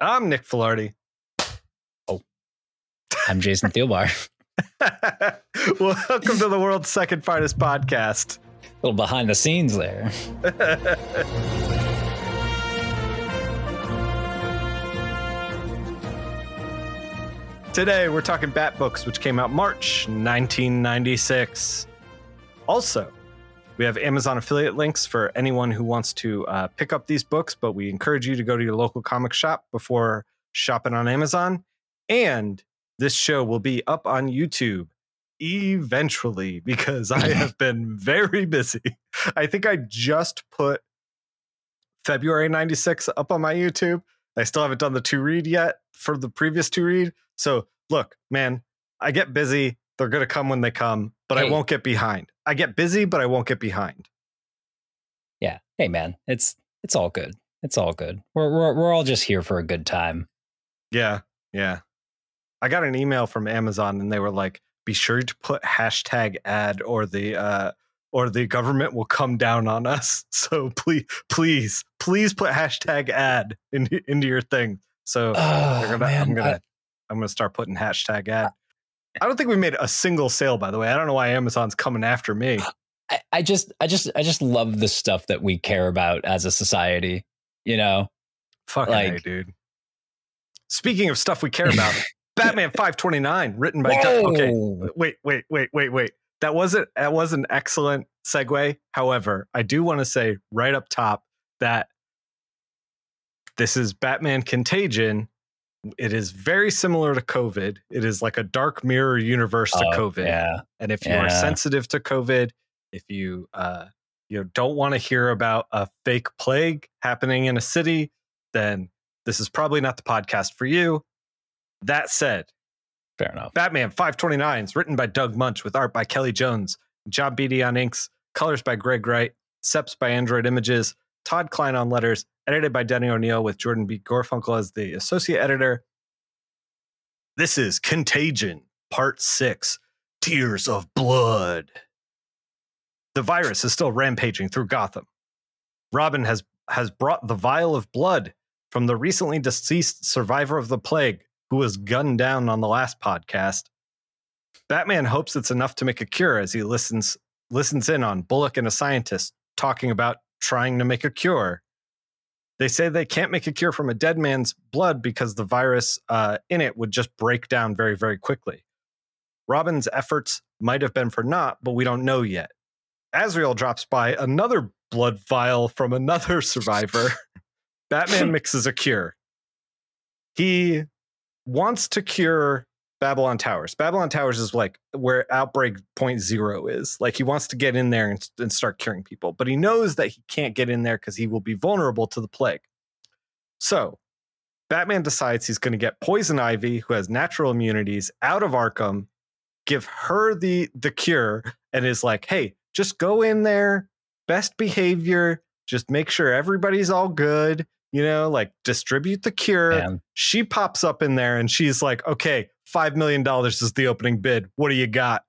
I'm Nick Filardi. Oh, I'm Jason Thielbar. Welcome to the world's second finest podcast. A little behind the scenes there. Today we're talking Bat Books, which came out March 1996. Also, we have Amazon affiliate links for anyone who wants to uh, pick up these books, but we encourage you to go to your local comic shop before shopping on Amazon. And this show will be up on YouTube eventually because I have been very busy. I think I just put February 96 up on my YouTube. I still haven't done the two read yet for the previous two read. So, look, man, I get busy. They're going to come when they come, but hey. I won't get behind. I get busy, but I won't get behind. Yeah. Hey, man, it's it's all good. It's all good. We're we're we're all just here for a good time. Yeah. Yeah. I got an email from Amazon and they were like, be sure to put hashtag ad or the uh or the government will come down on us. So please, please, please put hashtag ad in, into your thing. So oh, gonna, man, I'm gonna I, I'm gonna start putting hashtag ad. I don't think we made a single sale, by the way. I don't know why Amazon's coming after me. I, I just, I just, I just love the stuff that we care about as a society. You know, fucking like, hey, dude. Speaking of stuff we care about, Batman 529, written by. Doug, okay, wait, wait, wait, wait, wait. That wasn't that was an excellent segue. However, I do want to say right up top that this is Batman Contagion. It is very similar to COVID. It is like a dark mirror universe to oh, COVID. Yeah. And if you yeah. are sensitive to COVID, if you uh you know don't want to hear about a fake plague happening in a city, then this is probably not the podcast for you. That said, fair enough. Batman 529 is written by Doug Moench with art by Kelley Jones, John Beatty on inks, colors by Greg Wright, Seps by Android Images, Todd Klein on letters, edited by Denny O'Neil with Jordan B. Gorfinkel as the associate editor. This is Contagion, Part 6 Tears of Blood. The virus is still rampaging through Gotham. Robin has, has brought the vial of blood from the recently deceased survivor of the plague who was gunned down on the last podcast. Batman hopes it's enough to make a cure as he listens listens in on Bullock and a scientist talking about trying to make a cure. They say they can't make a cure from a dead man's blood because the virus uh, in it would just break down very, very quickly. Robin's efforts might have been for naught, but we don't know yet. Azrael drops by another blood vial from another survivor. Batman mixes a cure. He wants to cure Babylon Towers. Babylon Towers is like where outbreak point zero is. Like he wants to get in there and, and start curing people, but he knows that he can't get in there because he will be vulnerable to the plague. So Batman decides he's going to get Poison Ivy, who has natural immunities, out of Arkham, give her the the cure, and is like, "Hey, just go in there, best behavior, just make sure everybody's all good you know, like distribute the cure. She pops up in there and she's like, okay, $5 million is the opening bid. What do you got?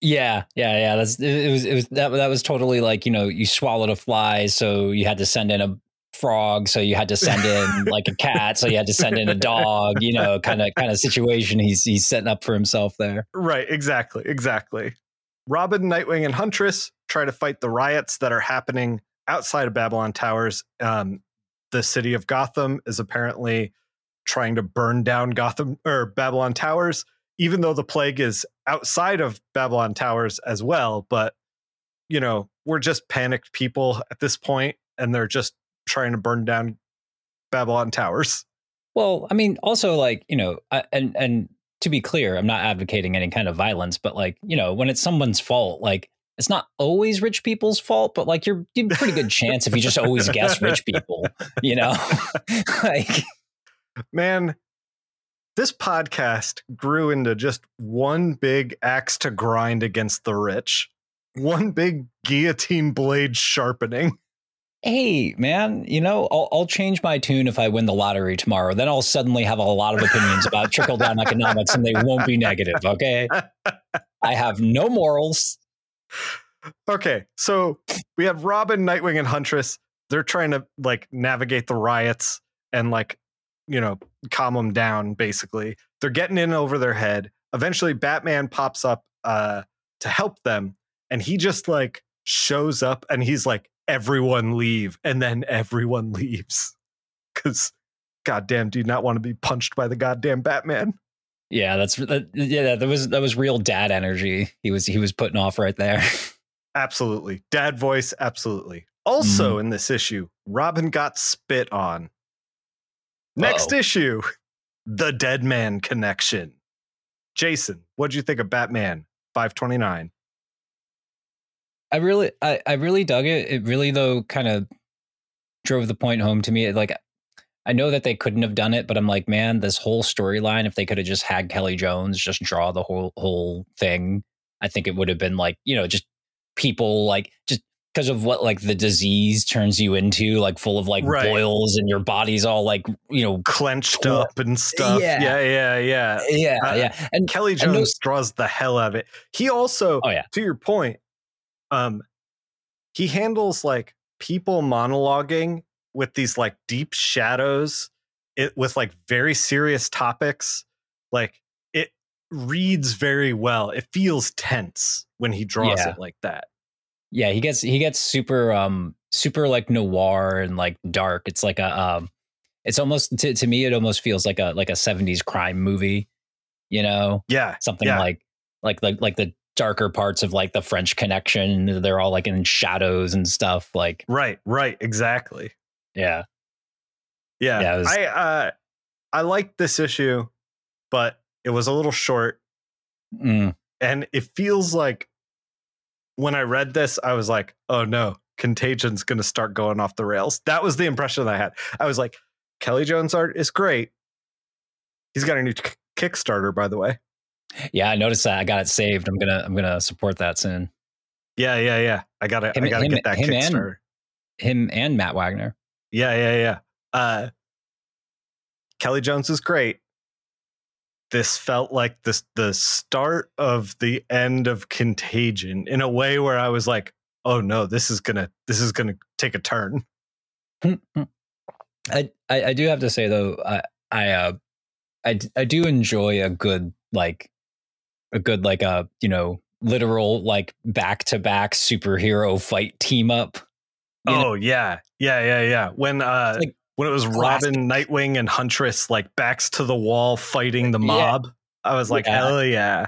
Yeah, yeah, yeah. That's it was it was that that was totally like, you know, you swallowed a fly, so you had to send in a frog, so you had to send in like a cat, so you had to send in a dog, you know, kind of kind of situation he's he's setting up for himself there. Right, exactly, exactly. Robin, Nightwing, and Huntress try to fight the riots that are happening outside of Babylon Towers um, the city of Gotham is apparently trying to burn down Gotham or Babylon Towers, even though the plague is outside of Babylon Towers as well. But, you know, we're just panicked people at this point, and they're just trying to burn down Babylon Towers. Well, I mean, also like, you know, and, and, to be clear, I'm not advocating any kind of violence, but like, you know, when it's someone's fault, like it's not always rich people's fault, but like you're, you pretty good chance if you just always guess rich people, you know? like man, this podcast grew into just one big axe to grind against the rich. One big guillotine blade sharpening. Hey, man, you know, I'll, I'll change my tune if I win the lottery tomorrow. Then I'll suddenly have a lot of opinions about trickle down economics and they won't be negative. Okay. I have no morals okay, so we have Robin, Nightwing, and Huntress. They're trying to like navigate the riots and like you know, calm them down. Basically, they're getting in over their head. Eventually, Batman pops up uh, to help them, and he just like shows up, and he's like, "Everyone leave," and then everyone leaves because, goddamn, do you not want to be punched by the goddamn Batman? Yeah, that's that, yeah. That was that was real dad energy. He was he was putting off right there. Absolutely, dad voice. Absolutely. Also, mm. in this issue, Robin got spit on. Next Uh-oh. issue, the Dead Man Connection. Jason, what do you think of Batman 529? I really I, I really dug it. It really though kind of drove the point home to me. Like I know that they couldn't have done it, but I'm like, man, this whole storyline, if they could have just had Kelley Jones just draw the whole whole thing, I think it would have been like, you know, just people like just because of what like the disease turns you into, like full of like right. boils and your body's all like you know clenched cl- up and stuff. Yeah, yeah, yeah, yeah, yeah. Uh, yeah. And Kelley Jones and draws the hell out of it. He also, oh yeah, to your point, um, he handles like people monologuing with these like deep shadows, it with like very serious topics. Like it reads very well. It feels tense when he draws yeah. it like that. Yeah, he gets he gets super um super like noir and like dark. It's like a um it's almost to, to me it almost feels like a like a 70s crime movie, you know? Yeah. Something yeah. like like like like the darker parts of like the French connection. They're all like in shadows and stuff. Like Right, right, exactly. Yeah. Yeah. yeah was, I uh I liked this issue, but it was a little short. Mm. And it feels like when I read this, I was like, oh no, Contagion's going to start going off the rails. That was the impression I had. I was like, Kelley Jones art is great. He's got a new Kickstarter, by the way. Yeah, I noticed that. I got it saved. I'm gonna I'm gonna support that soon. Yeah, yeah, yeah. I gotta him, I gotta him, get that him Kickstarter. And, him and Matt Wagner. Yeah, yeah, yeah. Uh, Kelley Jones is great this felt like this the start of the end of Contagion in a way where I was like, oh no, this is gonna this is gonna take a turn. I, I, I do have to say though, I I uh I I do enjoy a good like a good like a uh, you know literal like back to back superhero fight team up. Oh know? yeah, yeah, yeah, yeah. When uh like, when it was Robin, Nightwing, and Huntress like backs to the wall fighting the mob. Yeah. I was like, yeah. hell yeah.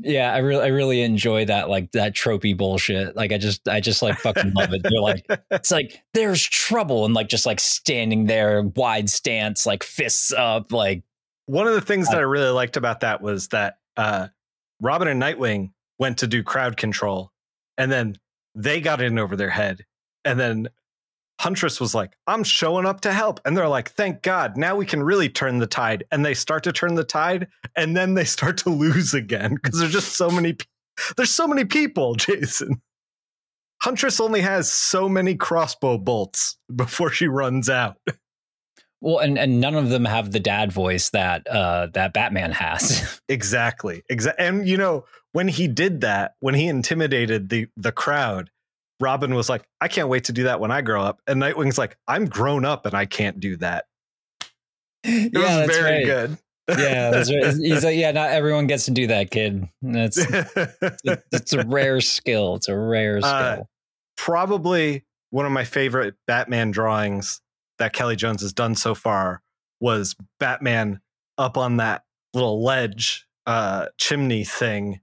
Yeah, I really I really enjoy that like that tropey bullshit. Like I just I just like fucking love it. They're like it's like there's trouble and like just like standing there wide stance like fists up like one of the things uh, that I really liked about that was that uh Robin and Nightwing went to do crowd control and then they got in over their head and then Huntress was like, I'm showing up to help. And they're like, thank God, now we can really turn the tide. And they start to turn the tide and then they start to lose again because there's just so many, there's so many people, Jason. Huntress only has so many crossbow bolts before she runs out. Well, and, and none of them have the dad voice that uh, that Batman has. exactly. Exactly. And you know, when he did that, when he intimidated the the crowd, Robin was like, I can't wait to do that when I grow up. And Nightwing's like, I'm grown up and I can't do that. It yeah, was very right. good. yeah, that's right. He's like, yeah, not everyone gets to do that, kid. That's it's, it's a rare skill. It's a rare uh, skill. Uh, probably one of my favorite Batman drawings that Kelley Jones has done so far was Batman up on that little ledge uh, chimney thing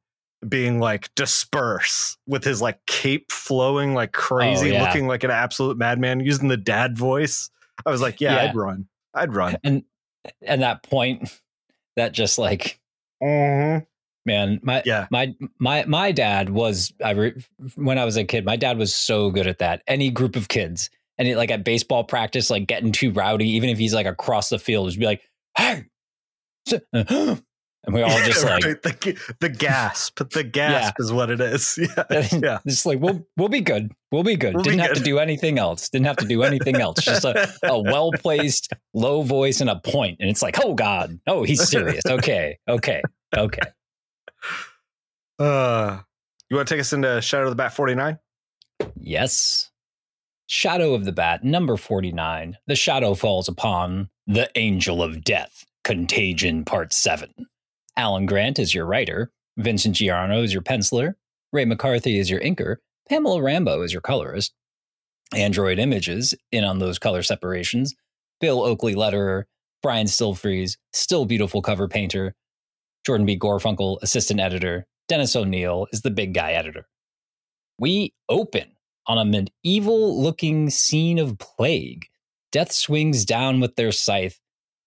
being like disperse with his like cape flowing like crazy, oh, yeah. looking like an absolute madman, using the dad voice. I was like, yeah, yeah, I'd run. I'd run. And and that point that just like mm-hmm. man, my yeah. my my my dad was I re, when I was a kid, my dad was so good at that. Any group of kids. And it, like at baseball practice, like getting too rowdy, even if he's like across the field, just be like, "Hey, and we all just like right. the, the gasp the gasp yeah. is what it is. Yeah yeah. just like we'll we'll be good. We'll be good. We'll didn't be have good. to do anything else. Didn't have to do anything else. Just a, a well placed low voice and a point. And it's like oh god. Oh he's serious. Okay. Okay. Okay. Uh you want to take us into shadow of the bat 49 yes. Shadow of the Bat, number 49. The shadow falls upon The Angel of Death, Contagion Part 7. Alan Grant is your writer. Vincent Giarrano is your penciler. Ray McCarthy is your inker. Pamela Rambo is your colorist. Android Images, in on those color separations. Bill Oakley letterer. Brian Stelfreeze, still beautiful cover painter. Jordan B. Gorfinkel, assistant editor. Dennis O'Neil is the big guy editor. We open on a medieval looking scene of plague. Death swings down with their scythe,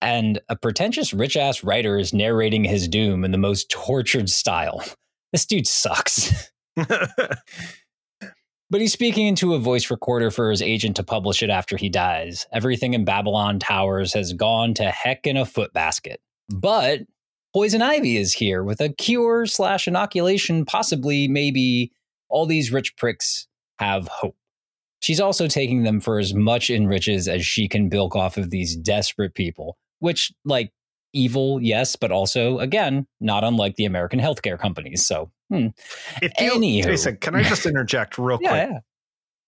and a pretentious rich ass writer is narrating his doom in the most tortured style. This dude sucks. but he's speaking into a voice recorder for his agent to publish it after he dies. Everything in Babylon Towers has gone to heck in a footbasket. But Poison Ivy is here with a cure slash inoculation, possibly, maybe all these rich pricks have hope. She's also taking them for as much in riches as she can bilk off of these desperate people, which, like, evil, yes, but also, again, not unlike the American healthcare companies. So, hmm. If you. Jason, can I just interject real yeah, quick? yeah,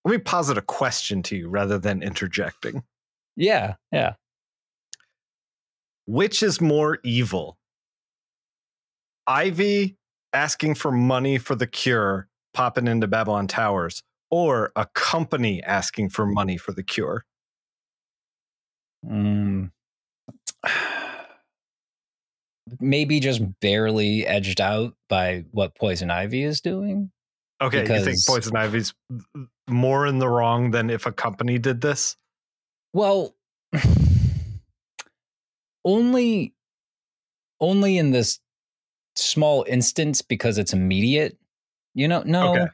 Let me posit a question to you rather than interjecting. yeah, yeah. Which is more evil? Ivy asking for money for the cure, popping into Babylon Towers, or a company asking for money for the cure? Mm. Maybe just barely edged out by what Poison Ivy is doing. Okay, you think Because- Poison Ivy's more in the wrong than if a company did this? Well, only only in this small instance because it's immediate. You know, no. Okay.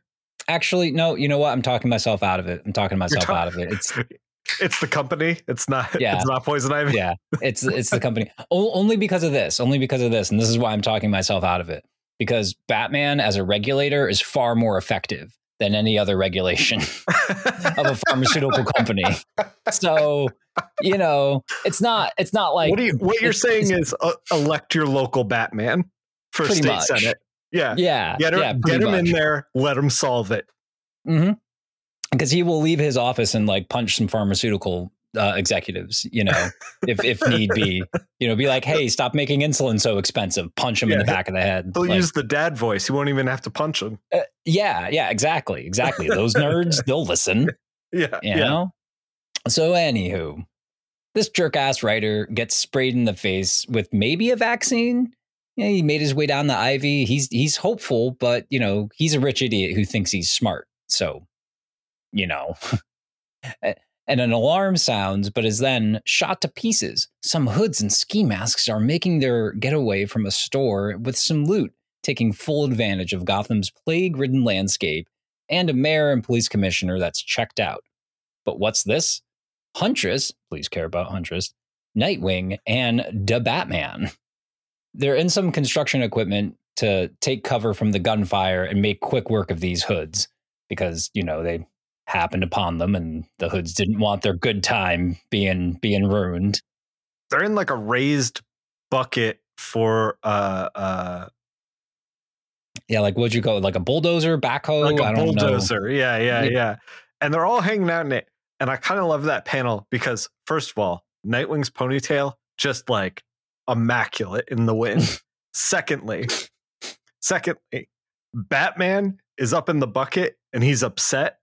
Actually, no, you know what? I'm talking myself out of it. I'm talking myself ta- out of it. It's It's the company. It's not. Yeah. It's not Poison Ivy. yeah, it's it's the company. O- only because of this. Only because of this, and this is why I'm talking myself out of it. Because Batman as a regulator is far more effective than any other regulation of a pharmaceutical company. So, you know, it's not it's not like what you? What you're saying is uh, elect your local Batman for state much. senate. Yeah, yeah, get, her, yeah, get him in there. Let him solve it. hmm Because he will leave his office and like punch some pharmaceutical uh, executives, you know, if if need be, you know, be like, hey, stop making insulin so expensive. Punch him in the back of the head. He'll Like, use the dad voice. He won't even have to punch him. uh, yeah, yeah, exactly, exactly. Those nerds, they'll listen. Yeah, you yeah. know? So, anywho, this jerk ass writer gets sprayed in the face with maybe a vaccine. Yeah, he made his way down the ivy. He's he's hopeful, but you know, he's a rich idiot who thinks he's smart. So, you know. and an alarm sounds, but is then shot to pieces. Some hoods and ski masks are making their getaway from a store with some loot, taking full advantage of Gotham's plague ridden landscape and a mayor and police commissioner that's checked out. But what's this? Huntress, please care about Huntress, Nightwing, and the Batman. They're in some construction equipment to take cover from the gunfire and make quick work of these hoods because, you know, they happened upon them and the hoods didn't want their good time being being ruined. They're in like a raised bucket for uh uh Yeah, like what'd you go like a bulldozer, backhoe? like I a don't know. bulldozer. Yeah, yeah, Yeah. yeah. And they're all hanging out in it. And I kind of love that panel because first of all, Nightwing's ponytail just like immaculate in the wind. secondly, secondly, Batman is up in the bucket and he's upset,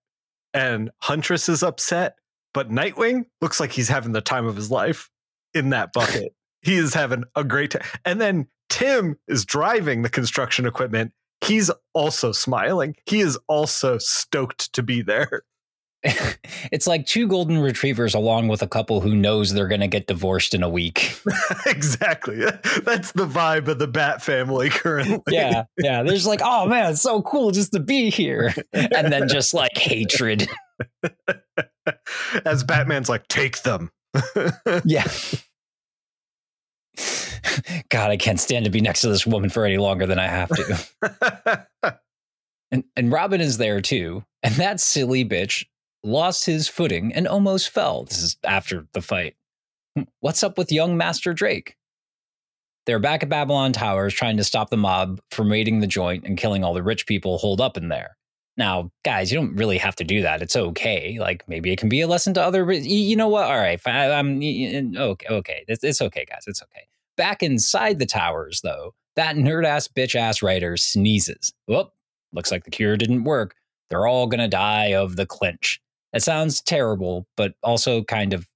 and Huntress is upset, but Nightwing looks like he's having the time of his life in that bucket. he is having a great time. And then Tim is driving the construction equipment. He's also smiling. He is also stoked to be there. it's like two golden retrievers along with a couple who knows they're going to get divorced in a week. exactly. That's the vibe of the Bat family currently. yeah, yeah. There's like, oh man, it's so cool just to be here, and then just like hatred. As Batman's like, take them. Yeah. God, I can't stand to be next to this woman for any longer than I have to. And and Robin is there too. And that silly bitch lost his footing and almost fell. This is after the fight. Hmm, what's up with young Master Drake? They're back at Babylon Towers trying to stop the mob from raiding the joint and killing all the rich people holed up in there. Now, guys, you don't really have to do that. It's okay. Like maybe it can be a lesson to other. You know what? All right. I'm okay. Okay, it's, it's okay, guys. It's okay. Back inside the towers, though, that nerd ass bitch ass writer sneezes. Whoop! Looks like the cure didn't work. They're all gonna die of the clinch. It sounds terrible, but also kind of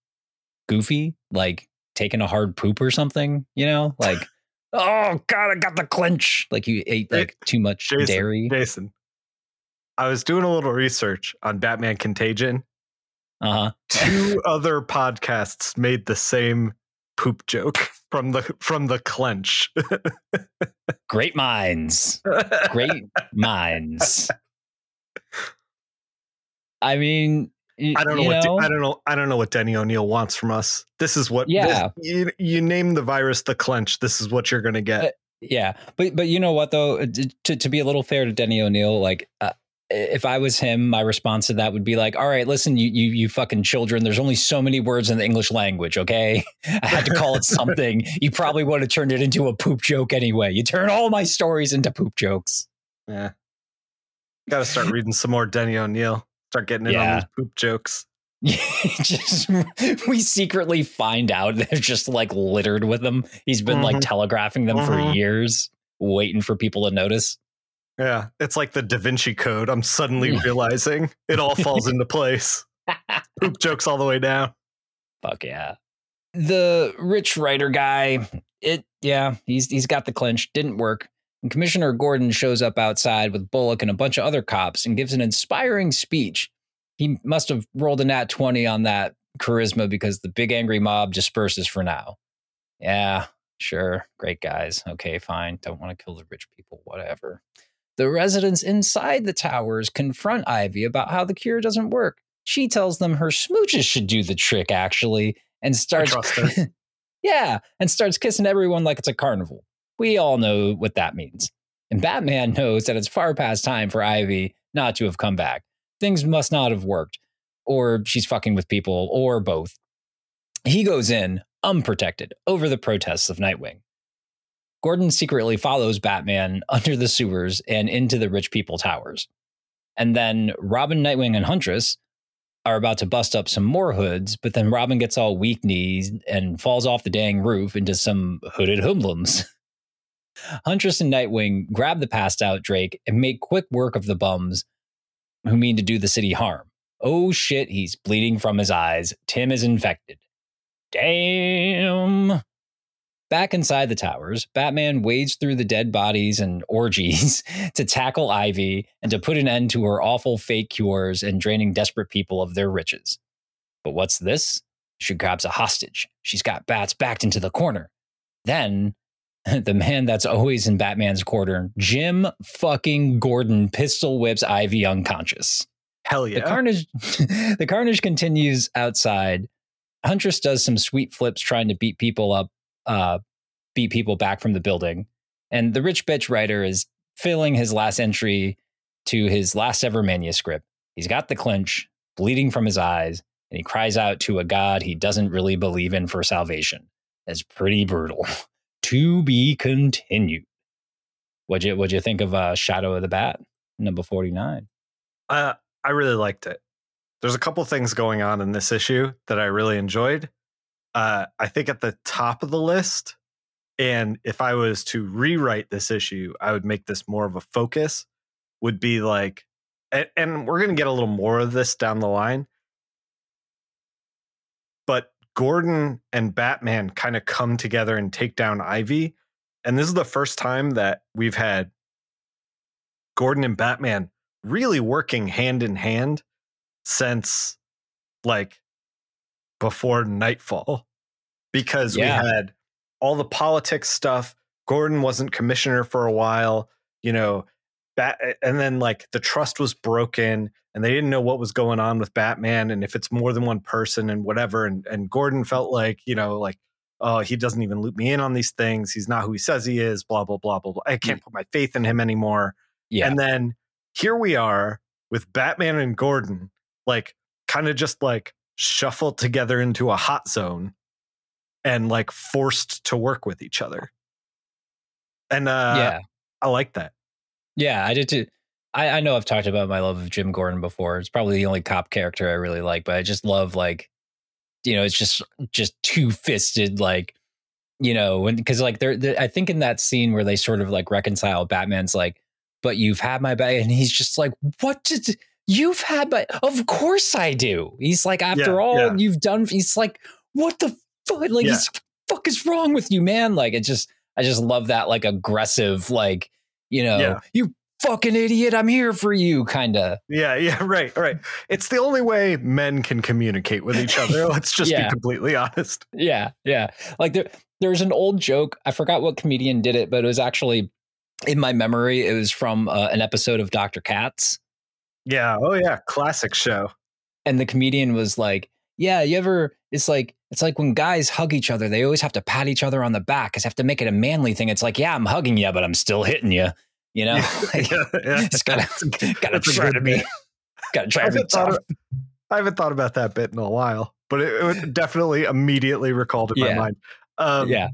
goofy, like taking a hard poop or something. You know, like. oh god, I got the clinch. Like you ate like too much Jason, dairy. Jason, I was doing a little research on Batman Contagion. Uh huh. Two other podcasts made the same poop joke from the from the clench. Great minds. Great minds. I mean, I don't know, what know? I don't know I don't know what Denny O'Neil wants from us. This is what yeah. This, you, you name the virus the clench. This is what you're going to get. Uh, yeah. But but you know what though to to be a little fair to Denny O'Neil, like uh, if I was him, my response to that would be like, "All right, listen, you you you fucking children. There's only so many words in the English language. Okay, I had to call it something. you probably would have turned it into a poop joke anyway. You turn all my stories into poop jokes. Yeah, got to start reading some more Denny O'Neil. Start getting in yeah. on these poop jokes. just we secretly find out they're just like littered with them. He's been mm-hmm. like telegraphing them mm-hmm. for years, waiting for people to notice. Yeah, it's like the Da Vinci Code. I'm suddenly realizing it all falls into place. Poop jokes all the way down. Fuck yeah. The rich writer guy, it yeah, he's he's got the clinch. Didn't work. And Commissioner Gordon shows up outside with Bullock and a bunch of other cops and gives an inspiring speech. He must have rolled a nat 20 on that charisma because the big angry mob disperses for now. Yeah, sure. Great guys. Okay, fine. Don't want to kill the rich people. Whatever. The residents inside the towers confront Ivy about how the cure doesn't work. She tells them her smooches should do the trick, actually, and starts. yeah, and starts kissing everyone like it's a carnival. We all know what that means. And Batman knows that it's far past time for Ivy not to have come back. Things must not have worked, or she's fucking with people, or both. He goes in, unprotected, over the protests of Nightwing. Gordon secretly follows Batman under the sewers and into the rich people towers. And then Robin, Nightwing, and Huntress are about to bust up some more hoods, but then Robin gets all weak knees and falls off the dang roof into some hooded hoodlums. Huntress and Nightwing grab the passed out Drake and make quick work of the bums who mean to do the city harm. Oh shit, he's bleeding from his eyes. Tim is infected. Damn. Back inside the towers, Batman wades through the dead bodies and orgies to tackle Ivy and to put an end to her awful fake cures and draining desperate people of their riches. But what's this? She grabs a hostage. She's got Bats backed into the corner. Then, the man that's always in Batman's corner, Jim fucking Gordon, pistol whips Ivy unconscious. Hell yeah. The carnage, the carnage continues outside. Huntress does some sweet flips trying to beat people up uh, beat people back from the building. And the rich bitch writer is filling his last entry to his last ever manuscript. He's got the clinch, bleeding from his eyes, and he cries out to a god he doesn't really believe in for salvation. It's pretty brutal. to be continued. What'd you What'd you think of uh, Shadow of the Bat, number forty nine? Uh, I really liked it. There's a couple things going on in this issue that I really enjoyed uh, I think at the top of the list. And if I was to rewrite this issue, I would make this more of a focus. Would be like, and, and we're going to get a little more of this down the line. Gordon and Batman kind of come together and take down Ivy. And this is the first time that we've had Gordon and Batman really working hand in hand since like before Nightfall because yeah. we had all the politics stuff. Gordon wasn't commissioner for a while, you know, Bat- and then like the trust was broken and they didn't know what was going on with Batman and if it's more than one person and whatever. And, and Gordon felt like, you know, like, oh, he doesn't even loop me in on these things. He's not who he says he is, blah, blah, blah, blah, blah. I can't mm. put my faith in him anymore. Yeah. And then here we are with Batman and Gordon, like kind of just like shuffled together into a hot zone and like forced to work with each other. And uh yeah, I like that. Yeah, I did too. I, I know I've talked about my love of Jim Gordon before. It's probably the only cop character I really like, but I just love like, you know, it's just just two fisted like, you know, when because like they're, they're I think in that scene where they sort of like reconcile, Batman's like, but you've had my back, and he's just like, what did you've had my? Of course I do. He's like, after Yeah, all yeah. you've done, he's like, what the fuck? Like, Yeah. he's fuck is wrong with you, man? Like, it just, I just love that like aggressive, like, you know, Yeah. you fucking idiot, I'm here for you, kind of. Yeah, yeah, right, right. It's the only way men can communicate with each other. Let's just Yeah. be completely honest. Yeah, yeah. Like there, there's an old joke. I forgot what comedian did it, but it was actually in my memory. It was from uh, an episode of Dr. Katz, Yeah. Oh yeah. Classic show. and the comedian was like, "Yeah, you ever? It's like it's like when guys hug each other, they always have to pat each other on the back because have to make it a manly thing. It's like, yeah, I'm hugging you, but I'm still hitting you. You know, Like, yeah, yeah. just gotta That's a good- gotta that's try to be, bit. gotta try to be tough. of, I haven't thought about that bit in a while, but it, it definitely immediately recalled in Yeah. my mind. Um, yeah,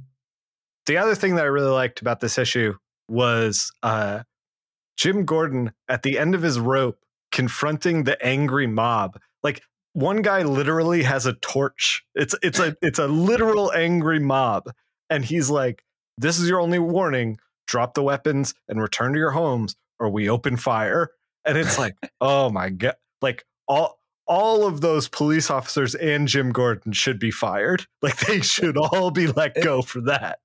The other thing that I really liked about this issue was uh, Jim Gordon at the end of his rope confronting the angry mob. Like one guy literally has a torch. It's it's a it's a literal angry mob, and he's like, "This is your only warning: drop the weapons and return to your homes, or we open fire." And it's like, oh my god, like all. All of those police officers and Jim Gordon should be fired. Like they should all be let go for that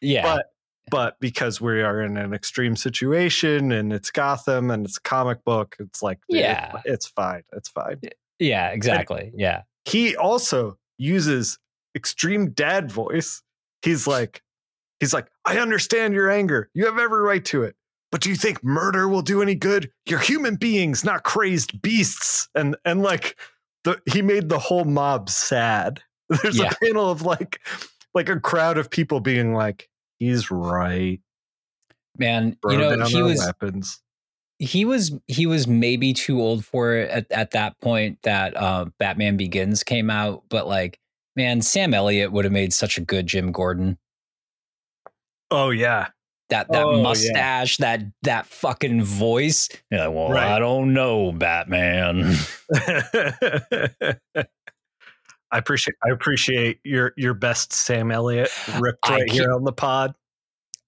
yeah, but but because we are in an extreme situation and it's Gotham and it's a comic book, it's like Yeah. it's fine, it's fine. Yeah, exactly. Yeah, He also uses extreme dad voice. He's like, he's like, I understand your anger. You have every right to it. But do you think murder will do any good? You're human beings, not crazed beasts. And and like the he made the whole mob sad. There's Yeah. a panel of like like a crowd of people being like, he's right. man. Burn you know, he was weapons. He was he was maybe too old for it at, at that point that uh, Batman Begins came out, but like, man, Sam Elliott would have made such a good Jim Gordon. Oh yeah. That that Oh, yeah. mustache, that that fucking voice. You're well, Right. I don't know, Batman. I appreciate I appreciate your your best Sam Elliott ripped I right here on the pod.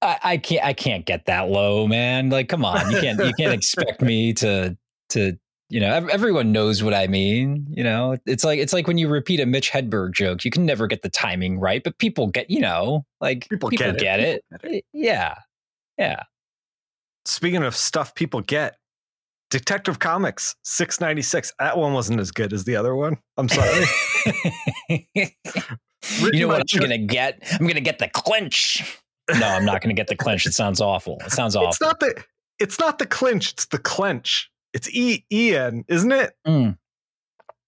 I, I can't I can't get that low, man. Like, come on, you can't you can't expect me to to you know everyone knows what I mean. You know, it's like it's like when you repeat a Mitch Hedberg joke, you can never get the timing right, but people get you know like People get it. get it. People get Yeah, yeah. Speaking of stuff people get, Detective Comics 696. That one wasn't as good as the other one. I'm sorry. you know what I'm gonna get? I'm gonna get the clinch. No, I'm not gonna get the clinch. It sounds awful. It sounds awful. It's not the it's not the clinch, it's the clench. It's E E N, isn't it? Mm.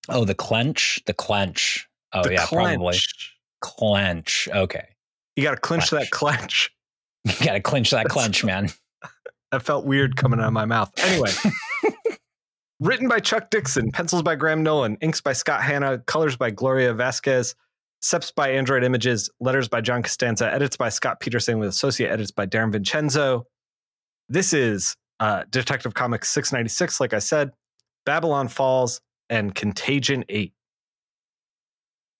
Oh, the clench. The clench. Oh the yeah, clench. probably clench. Okay. You gotta clinch that Clench. You gotta clinch that clench, man. That felt weird coming out of my mouth. Anyway. Written by Chuck Dixon, pencils by Graham Nolan, inks by Scott Hanna, colors by Gloria Vasquez, seps by Android Images, letters by John Costanza, edits by Scott Peterson with associate edits by Darren Vincenzo. This is uh, Detective Comics 696, like I said, Babylon Falls, and Contagion 8.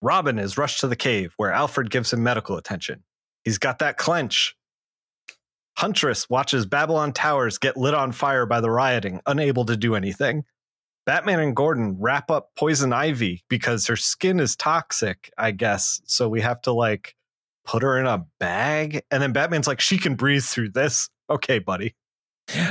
Robin is rushed to the cave where Alfred gives him medical attention. He's got that clench. Huntress watches Babylon Towers get lit on fire by the rioting, unable to do anything. Batman and Gordon wrap up Poison Ivy because her skin is toxic, I guess. So we have to like put her in a bag. And then Batman's like, she can breathe through this. Okay, buddy.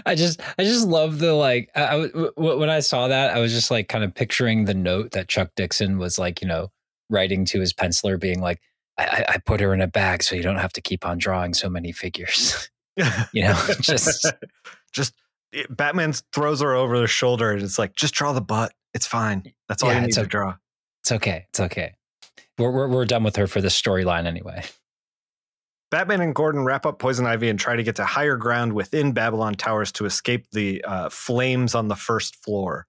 I just, I just love the like. I, I w- w- when I saw that, I was just like kind of picturing the note that Chuck Dixon was like, you know, writing to his penciler, being like, I, I- I put her in a bag so you don't have to keep on drawing so many figures. you know, just just it- Batman throws her over the shoulder and it's like, just draw the butt. It's fine. That's all Yeah, you need it's to okay. draw. it's okay. It's okay. We're we're, we're done with her for this storyline anyway. Batman and Gordon wrap up Poison Ivy and try to get to higher ground within Babylon Towers to escape the uh, flames on the first floor.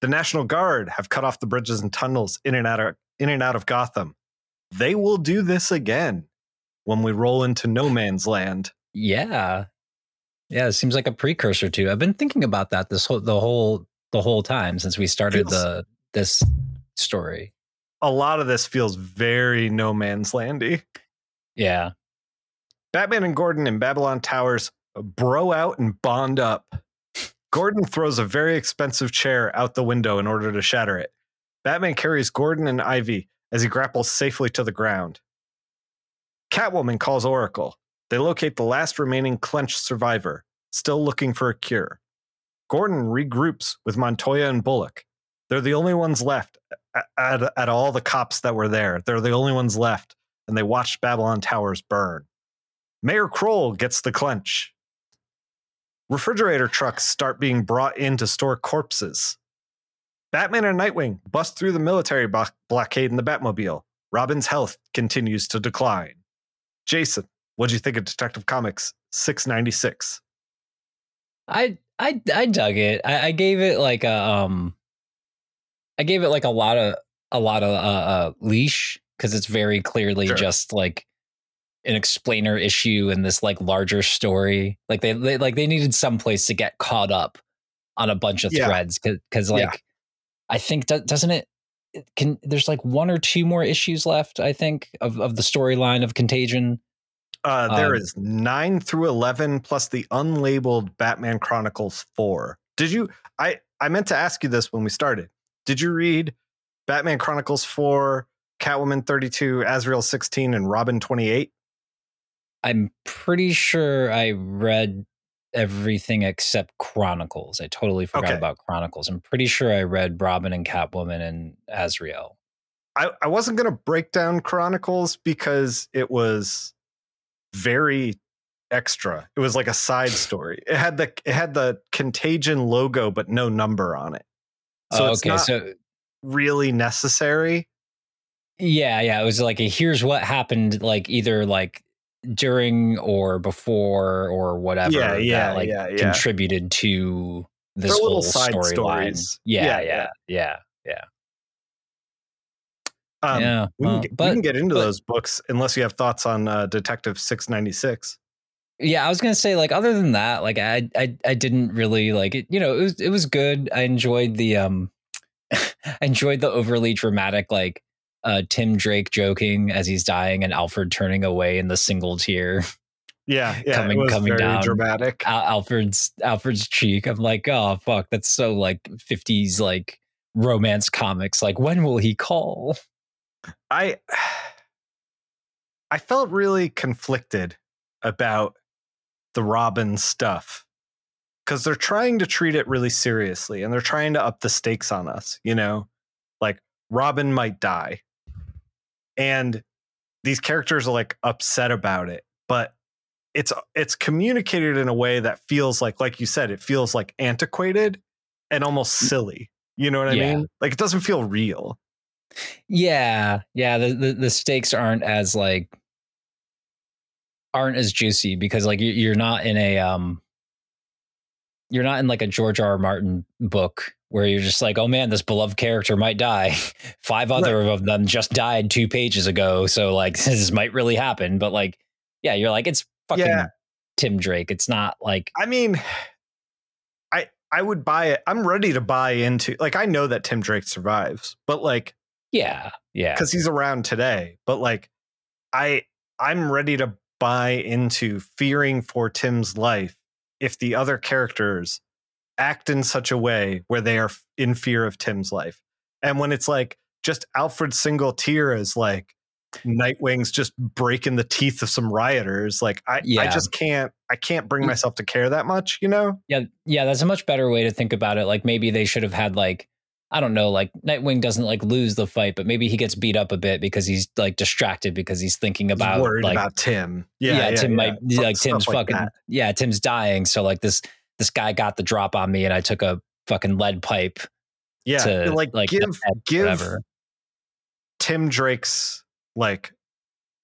The National Guard have cut off the bridges and tunnels in and out of in and out of Gotham. They will do this again when we roll into No Man's Land. Yeah. Yeah, it seems like a precursor to. I've been thinking about that this whole the whole the whole time since we started Feels- the this story. A lot of this feels very no man's landy. Yeah. Batman and Gordon in Babylon Towers bro out and bond up. Gordon throws a very expensive chair out the window in order to shatter it. Batman carries Gordon and Ivy as he grapples safely to the ground. Catwoman calls Oracle. They locate the last remaining clenched survivor, still looking for a cure. Gordon regroups with Montoya and Bullock. They're the only ones left at, at, at all the cops that were there. They're the only ones left, and they watched Babylon Towers burn. Mayor Kroll gets the clench. Refrigerator trucks start being brought in to store corpses. Batman and Nightwing bust through the military blockade in the Batmobile. Robin's health continues to decline. Jason, what'd you think of Detective Comics 696? I I I dug it. I, I gave it like a um I gave it like a lot of a lot of uh, uh leash because it's very clearly Sure. just like an explainer issue in this like larger story. Like they, they like they needed some place to get caught up on a bunch of Yeah. threads because like Yeah. I think doesn't it it can there's like one or two more issues left I think of of the storyline of Contagion. Uh, there Um, is 9 through 11 plus the unlabeled Batman Chronicles 4. Did you I I meant to ask you this when we started. Did you read Batman Chronicles 4, Catwoman 32, Azrael 16 and Robin 28? I'm pretty sure I read everything except Chronicles. I totally forgot Okay. about Chronicles. I'm pretty sure I read Robin and Catwoman and Azrael. I, I wasn't going to break down Chronicles because it was very extra. It was like a side story. It had the it had the Contagion logo but no number on it. So Oh, it's okay, not so really necessary. yeah, yeah, it was like a here's what happened, like either like during or before or whatever. Yeah, yeah, that, like yeah, yeah. contributed to this They're little whole side storyline. stories. Yeah, Yeah, yeah, yeah, Um, yeah. we, can get, we can get into but- those books unless you have thoughts on uh, Detective 696. yeah i was gonna say like other than that like i i, I didn't really like it you know it was it was good i enjoyed the um i enjoyed the overly dramatic like uh tim drake joking as he's dying and alfred turning away in the single tear Yeah, yeah, Coming- coming very down. dramatic. Al- alfred's alfred's cheek i'm like oh fuck that's so like 50s like romance comics like when will he call I I felt really conflicted about the Robin stuff because they're trying to treat it really seriously and they're trying to up the stakes on us, you know? Like Robin might die. And these characters are like upset about it, but it's it's communicated in a way that feels like like you said, it feels like antiquated and almost silly. You know what I Yeah. mean? Like it doesn't feel real. Yeah, yeah. The, the the stakes aren't as like aren't as juicy because like you- you're not in a um you're not in like a George R. R. Martin book where you're just like, oh man, this beloved character might die. Five other of them just died two pages ago, so like this might really happen. But like, yeah, you're like it's fucking Yeah. Tim Drake. It's not like I mean, I I would buy it. I'm ready to buy into like I know that Tim Drake survives, but like yeah, yeah, because he's around today. But like I I'm ready to buy into fearing for Tim's life if the other characters act in such a way where they are in fear of Tim's life. And when it's like just Alfred single tear is like Nightwing's just breaking the teeth of some rioters. Like I, I just can't I can't bring mm. myself to care that much, you know? Yeah, yeah, that's a much better way to think about it. Like maybe they should have had like I don't know, like Nightwing doesn't like lose the fight, but maybe he gets beat up a bit because he's like distracted because he's thinking He's about worried like about Tim. yeah, Yeah, yeah, Tim yeah. might like Tim's like fucking that. yeah, Tim's dying. So like this this guy got the drop on me and I took a fucking lead pipe Yeah, to like, like give give whatever. Tim Drake's like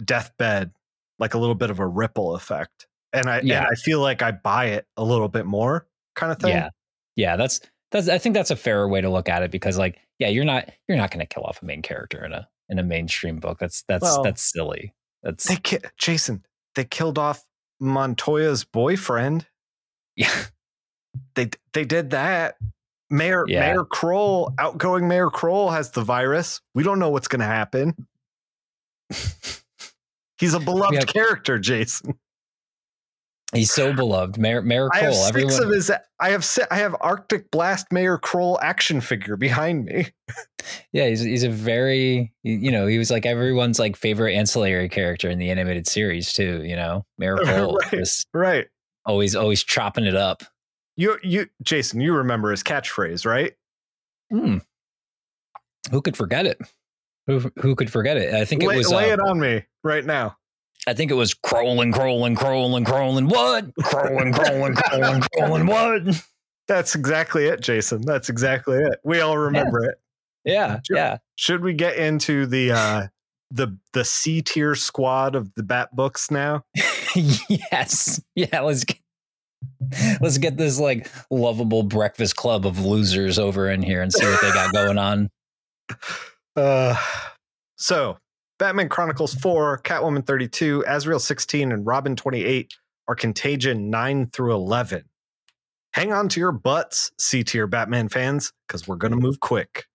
deathbed like a little bit of a ripple effect. And I Yeah. and I feel like I buy it a little bit more kind of thing. Yeah. Yeah, that's that's I think that's a fairer way to look at it because like yeah, you're not you're not going to kill off a main character in a in a mainstream book. That's that's Well, that's silly. That's They ki- Jason, they killed off Montoya's boyfriend. Yeah. They they did that. Mayor Yeah. Mayor Kroll, outgoing Mayor Kroll has the virus. We don't know what's going to happen. He's a beloved Yeah. character, Jason. He's so beloved. Mayor Mayor I have Kroll. six Everyone. of his. I have I have Arctic Blast Mayor Kroll action figure behind me. yeah, he's he's a very you know he was like everyone's like favorite ancillary character in the animated series too. You know, Mayor Kroll Right. Right. always always chopping it up. You you Jason, you remember his catchphrase, right? Hmm. Who could forget it? Who who could forget it? I think it lay, was. lay uh, it on me right now. I think it was crawling, crawling, crawling, crawling. What? Crawling, crawling, crawling, crawling. What? That's exactly it, Jason. That's exactly it. We all remember it. Yeah, Sure. yeah. Should we get into the uh the the C tier squad of the Bat books now? yes. Yeah. Let's get, let's get this like lovable breakfast club of losers over in here and see what they got going on. Uh so Batman Chronicles 4, Catwoman 32, Azrael 16, and Robin 28 are Contagion 9 through 11. Hang on to your butts, C tier Batman fans, because we're going to move quick.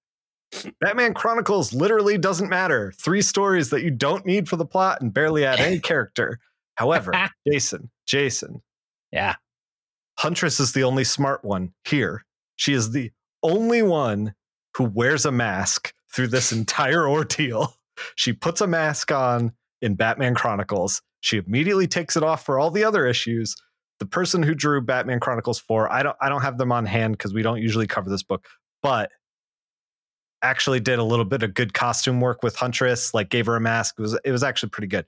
Batman Chronicles literally doesn't matter. Three stories that you don't need for the plot and barely add any character. However, Jason, Jason, Yeah. Huntress is the only smart one here. She is the only one who wears a mask through this entire ordeal. She puts a mask on in Batman Chronicles. She immediately takes it off for all the other issues. The person who drew Batman Chronicles 4, I don't I don't have them on hand because we don't usually cover this book, but actually did a little bit of good costume work with Huntress, like gave her a mask. It was it was actually pretty good.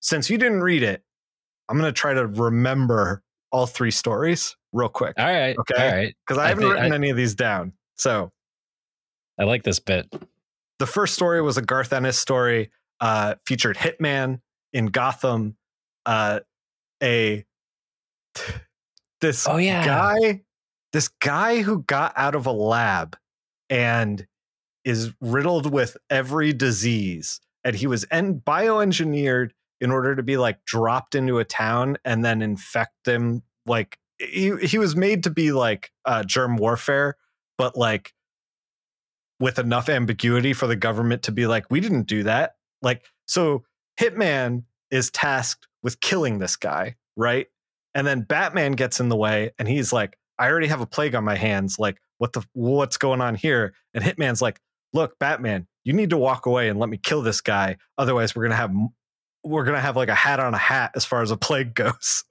Since you didn't read it, I'm gonna try to remember all three stories real quick All right. Okay. All right. because I I haven't written I- any of these down. So I like this bit. The first story was a Garth Ennis story, uh, featured Hitman in Gotham, uh, a this Oh yeah. guy, this guy who got out of a lab and is riddled with every disease, and he was en- bioengineered in order to be like dropped into a town and then infect them. Like he he was made to be like uh, germ warfare, but like with enough ambiguity for the government to be like, we didn't do that. Like, so Hitman is tasked with killing this guy, right? And then Batman gets in the way and he's like, I already have a plague on my hands. Like, what the what's going on here? And Hitman's like, look, Batman, you need to walk away and let me kill this guy. Otherwise, we're gonna have we're gonna have like a hat on a hat as far as a plague goes.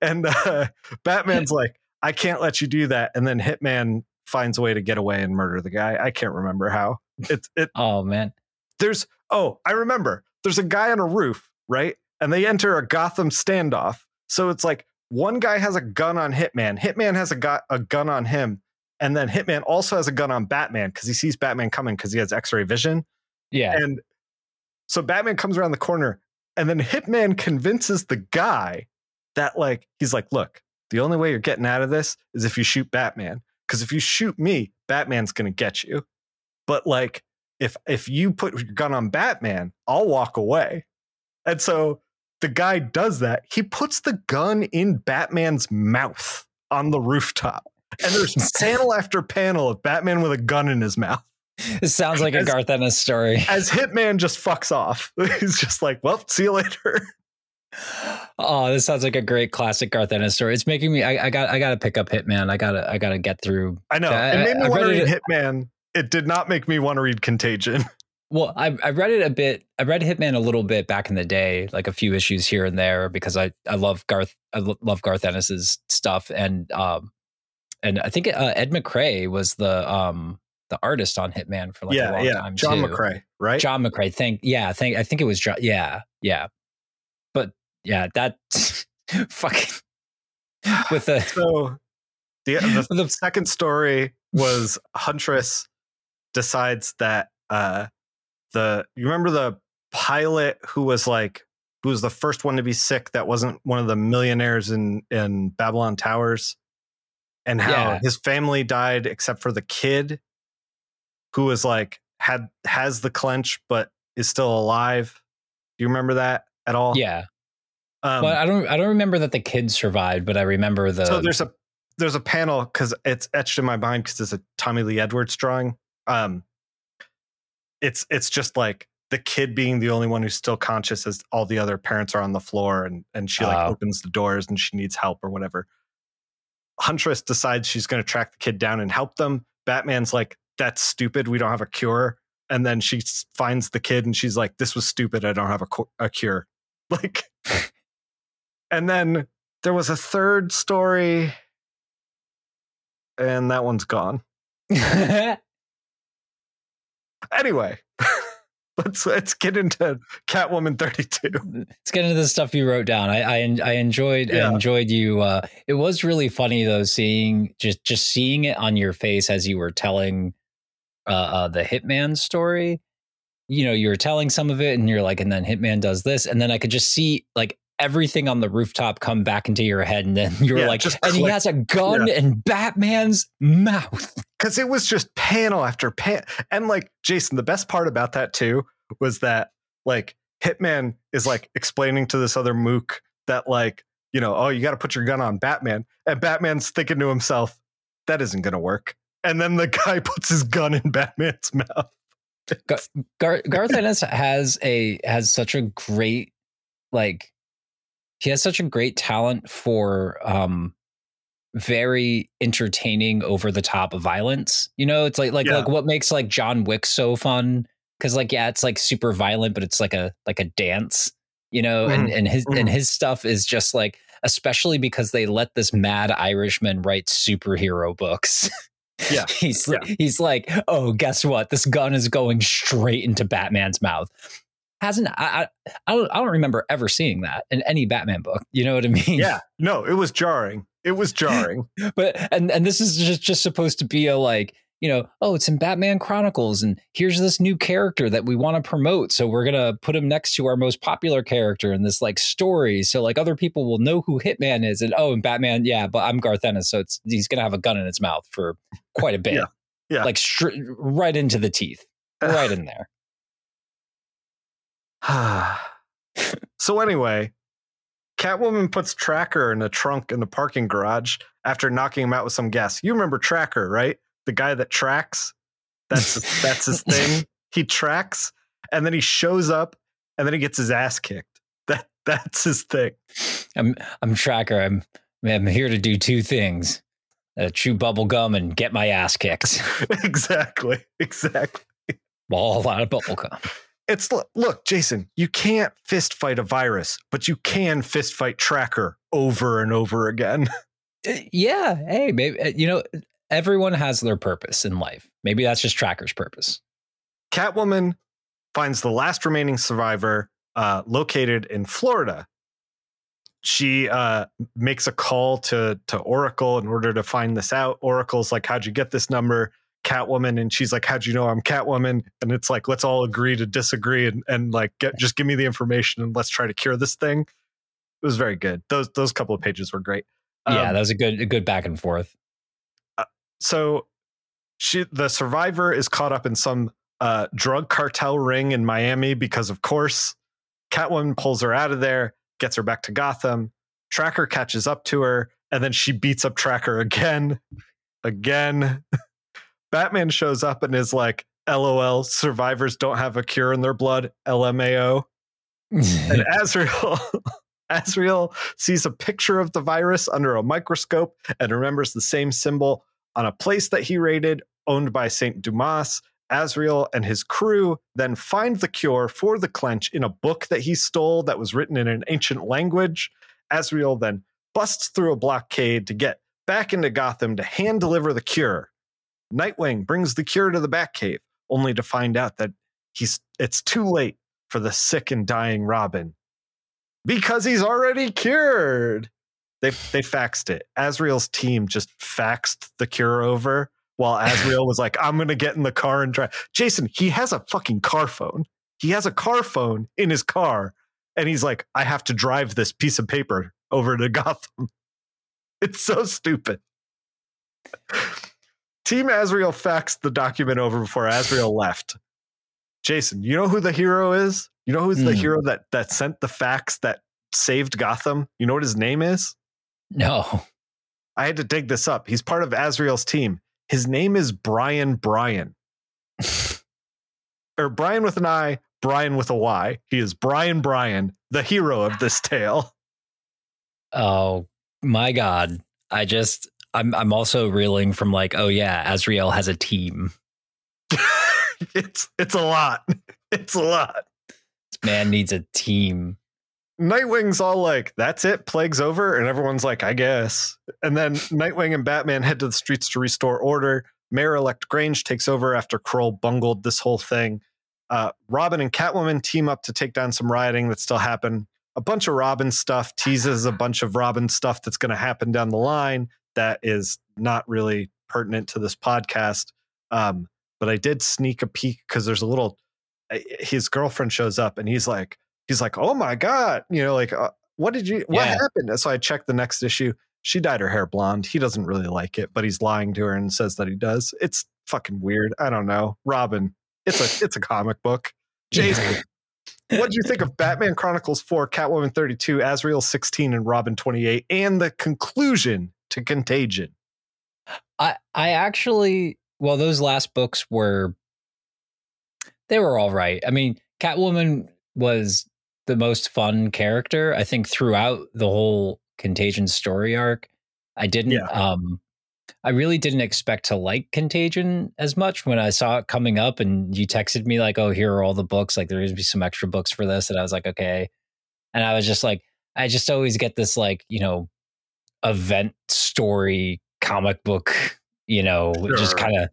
and uh, Batman's like, I can't let you do that. And then Hitman finds a way to get away and murder the guy. I can't remember how. It's it Oh man. there's oh, I remember. There's a guy on a roof, right? And they enter a Gotham standoff. So it's like one guy has a gun on Hitman. Hitman has a, gu- a gun on him. And then Hitman also has a gun on Batman because he sees Batman coming because he has x ray vision. Yeah. And so Batman comes around the corner and then Hitman convinces the guy that, like, he's like, look, the only way you're getting out of this is if you shoot Batman. Because if you shoot me, Batman's going to get you. But, like, if if you put your gun on Batman, I'll walk away. And so the guy does that. He puts the gun in Batman's mouth on the rooftop. And there's panel after panel of Batman with a gun in his mouth It sounds like a Garth Ennis story. as Hitman just fucks off. He's just like, well, see you later. Oh, this sounds like a great classic Garth Ennis story. It's making me. I, I got. I got to pick up Hitman. I gotta. I gotta get through. I know. Yeah, it made me want to read it- Hitman. It did not make me want to read Contagion. Well, I I read it a bit. I read Hitman a little bit back in the day, like a few issues here and there, because I I love Garth. I lo- love Garth Ennis's stuff, and um, and I think uh, Ed McCrea was the um the artist on Hitman for like a long yeah. time John too. McCrea, right? John McCrea. Think yeah, I think I think it was John. Yeah, yeah. Yeah, that fucking with the so the, the the second story was Huntress decides that uh the you remember the pilot who was like who was the first one to be sick that wasn't one of the millionaires in in Babylon Towers and how Yeah. his family died except for the kid who was like had has the clench but is still alive. Do you remember that at all? yeah. Um, but I don't I don't remember that the kids survived, but I remember the so there's a there's a panel because it's etched in my mind because it's a Tommy Lee Edwards drawing. Um, it's it's just like the kid being the only one who's still conscious as all the other parents are on the floor and and she like Oh. opens the doors and she needs help or whatever. Huntress decides she's going to track the kid down and help them. Batman's like, "That's stupid. We don't have a cure." And then she finds the kid and she's like, "This was stupid. I don't have a, cu- a cure." Like, and then there was a third story, and that one's gone. Anyway, let's let's get into Catwoman 32. Let's get into the stuff you wrote down. I I, I enjoyed I enjoyed you. Uh, it was really funny though, seeing just just seeing it on your face as you were telling uh, uh, the Hitman story. You know, you were telling some of it, and you're like, and then Hitman does this, and then I could just see like everything on the rooftop come back into your head, and then you're Yeah, like, and he has a gun in Batman's mouth. Because it was just panel after panel, And like, Jason, the best part about that too was that like Hitman is like explaining to this other mook that like, you know, oh, you got to put your gun on Batman. And Batman's thinking to himself, that isn't going to work. And then the guy puts his gun in Batman's mouth. Gar- Garth Ennis has a has such a great like he has such a great talent for um very entertaining over the top violence. You know, it's like like Yeah. like what makes like John Wick so fun cuz like yeah, it's like super violent but it's like a like a dance, you know, and and his and mhm. his stuff is just like especially because they let this mad Irishman write superhero books. Yeah. he's Yeah. he's like, oh, guess what? This gun is going straight into Batman's mouth. Hasn't I? I, I don't. I don't remember ever seeing that in any Batman book. You know what I mean? Yeah. No, it was jarring. It was jarring. But and and this is just just supposed to be a like you know oh it's in Batman Chronicles and here's this new character that we want to promote so we're gonna put him next to our most popular character in this like story so like other people will know who Hitman is and oh and Batman yeah but I'm Garth Ennis so it's he's gonna have a gun in his mouth for quite a bit Yeah. Yeah. like str- right into the teeth right in there. so anyway, Catwoman puts Tracker in a trunk in the parking garage after knocking him out with some gas. You remember Tracker, right? The guy that tracks. That's that's his thing. He tracks and then he shows up and then he gets his ass kicked. That that's his thing. I'm I'm tracker. I'm I'm here to do two things: uh, chew bubble gum and get my ass kicked. exactly. Exactly. All out of bubble gum. It's look, Jason, you can't fist fight a virus, but you can fist fight Tracker over and over again. Uh, Yeah. Hey, maybe uh, you know everyone has their purpose in life. Maybe that's just tracker's purpose. Catwoman finds the last remaining survivor uh, located in Florida. She uh, makes a call to to Oracle in order to find this out. Oracle's like, "How'd you get this number?" Catwoman, and she's like, "How'd you know I'm Catwoman?" And it's like, "Let's all agree to disagree and and like get just give me the information and let's try to cure this thing." It was very good. Those those couple of pages were great. yeah, Um, that was a good a good back and forth. so she the survivor is caught up in some uh drug cartel ring in Miami because of course Catwoman pulls her out of there, gets her back to Gotham. Tracker catches up to her and then she beats up Tracker again. Again. Batman shows up and is like, LOL, survivors don't have a cure in their blood. LMAO. And Azrael Azrael sees a picture of the virus under a microscope and remembers the same symbol on a place that he raided, owned by Saint Dumas. Azrael and his crew then find the cure for the clench in a book that he stole that was written in an ancient language. Azrael then busts through a blockade to get back into Gotham to hand deliver the cure. Nightwing brings the cure to the Batcave, only to find out that he's it's too late for the sick and dying Robin because he's already cured. They they faxed it. Azrael's team just faxed the cure over while Azrael was like, "I'm gonna get in the car and drive." Jason, he has a fucking car phone. He has a car phone in his car, and he's like, "I have to drive this piece of paper over to Gotham." It's so stupid. Team Azrael faxed the document over before Azrael left. Jason, you know who the hero is? You know who's the Hmm. hero that that sent the fax that saved Gotham? You know what his name is? No. I had to dig this up. He's part of Azrael's team. His name is Brian Bryan. or Brian with an I, Brian with a Y. He is Brian Bryan, the hero of this tale. Oh my god. I just I'm I'm also reeling from like, oh yeah, Azrael has a team. it's it's a lot. It's a lot. This man needs a team. Nightwing's all like, that's it, plague's over. And everyone's like, I guess. And then Nightwing and Batman head to the streets to restore order. Mayor elect Grange takes over after Kroll bungled this whole thing. Uh, Robin and Catwoman team up to take down some rioting that still happened. A bunch of Robin stuff teases a bunch of Robin stuff that's going to happen down the line that is not really pertinent to this podcast. Um, but I did sneak a peek because there's a little his girlfriend shows up and he's like he's like oh my god you know like uh, what did you what yeah. happened? So i checked the next issue. She dyed her hair blonde. He doesn't really like it but he's lying to her and says that he does. It's fucking weird. I don't know. Robin it's a it's a comic book. Jason what did you think of batman chronicles 4 catwoman 32 azrael 16 and robin 28 and the conclusion to contagion i i actually well those last books were they were all right. I mean, Catwoman was the most fun character, I think, throughout the whole Contagion story arc. I didn't yeah. um I really didn't expect to like Contagion as much when I saw it coming up and you texted me like, "Oh, here are all the books. Like there's gonna be some extra books for this." And I was like, "Okay." And I was just like, I just always get this like, you know, event story comic book, you know, sure. just kind of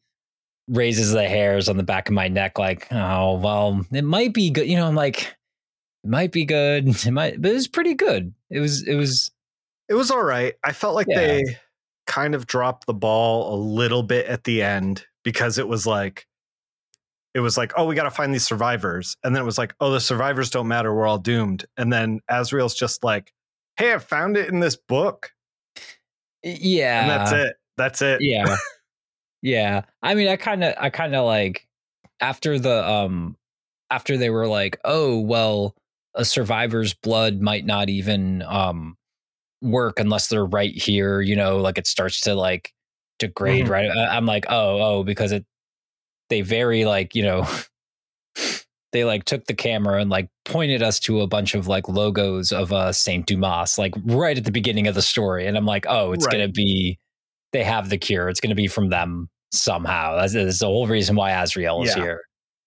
raises the hairs on the back of my neck like oh well it might be good you know i'm like it might be good. It might but it was pretty good. It was it was it was all right. I felt like yeah. they kind of dropped the ball a little bit at the end because it was like it was like oh we got to find these survivors and then it was like oh the survivors don't matter. We're all doomed. And then azrael's just like hey i found it in this book yeah and that's it that's it yeah Yeah. I mean, I kind of, I kind of like after the, um, after they were like, oh, well, a survivor's blood might not even, um, work unless they're right here, you know, like it starts to like degrade, mm-hmm. right? I'm like, oh, oh, because it, they vary like, you know, they like took the camera and like pointed us to a bunch of like logos of uh Saint Dumas, like right at the beginning of the story. And I'm like, oh, it's right. gonna be they have the cure. It's gonna be from them somehow. That's, that's the whole reason why Azrael is yeah. here.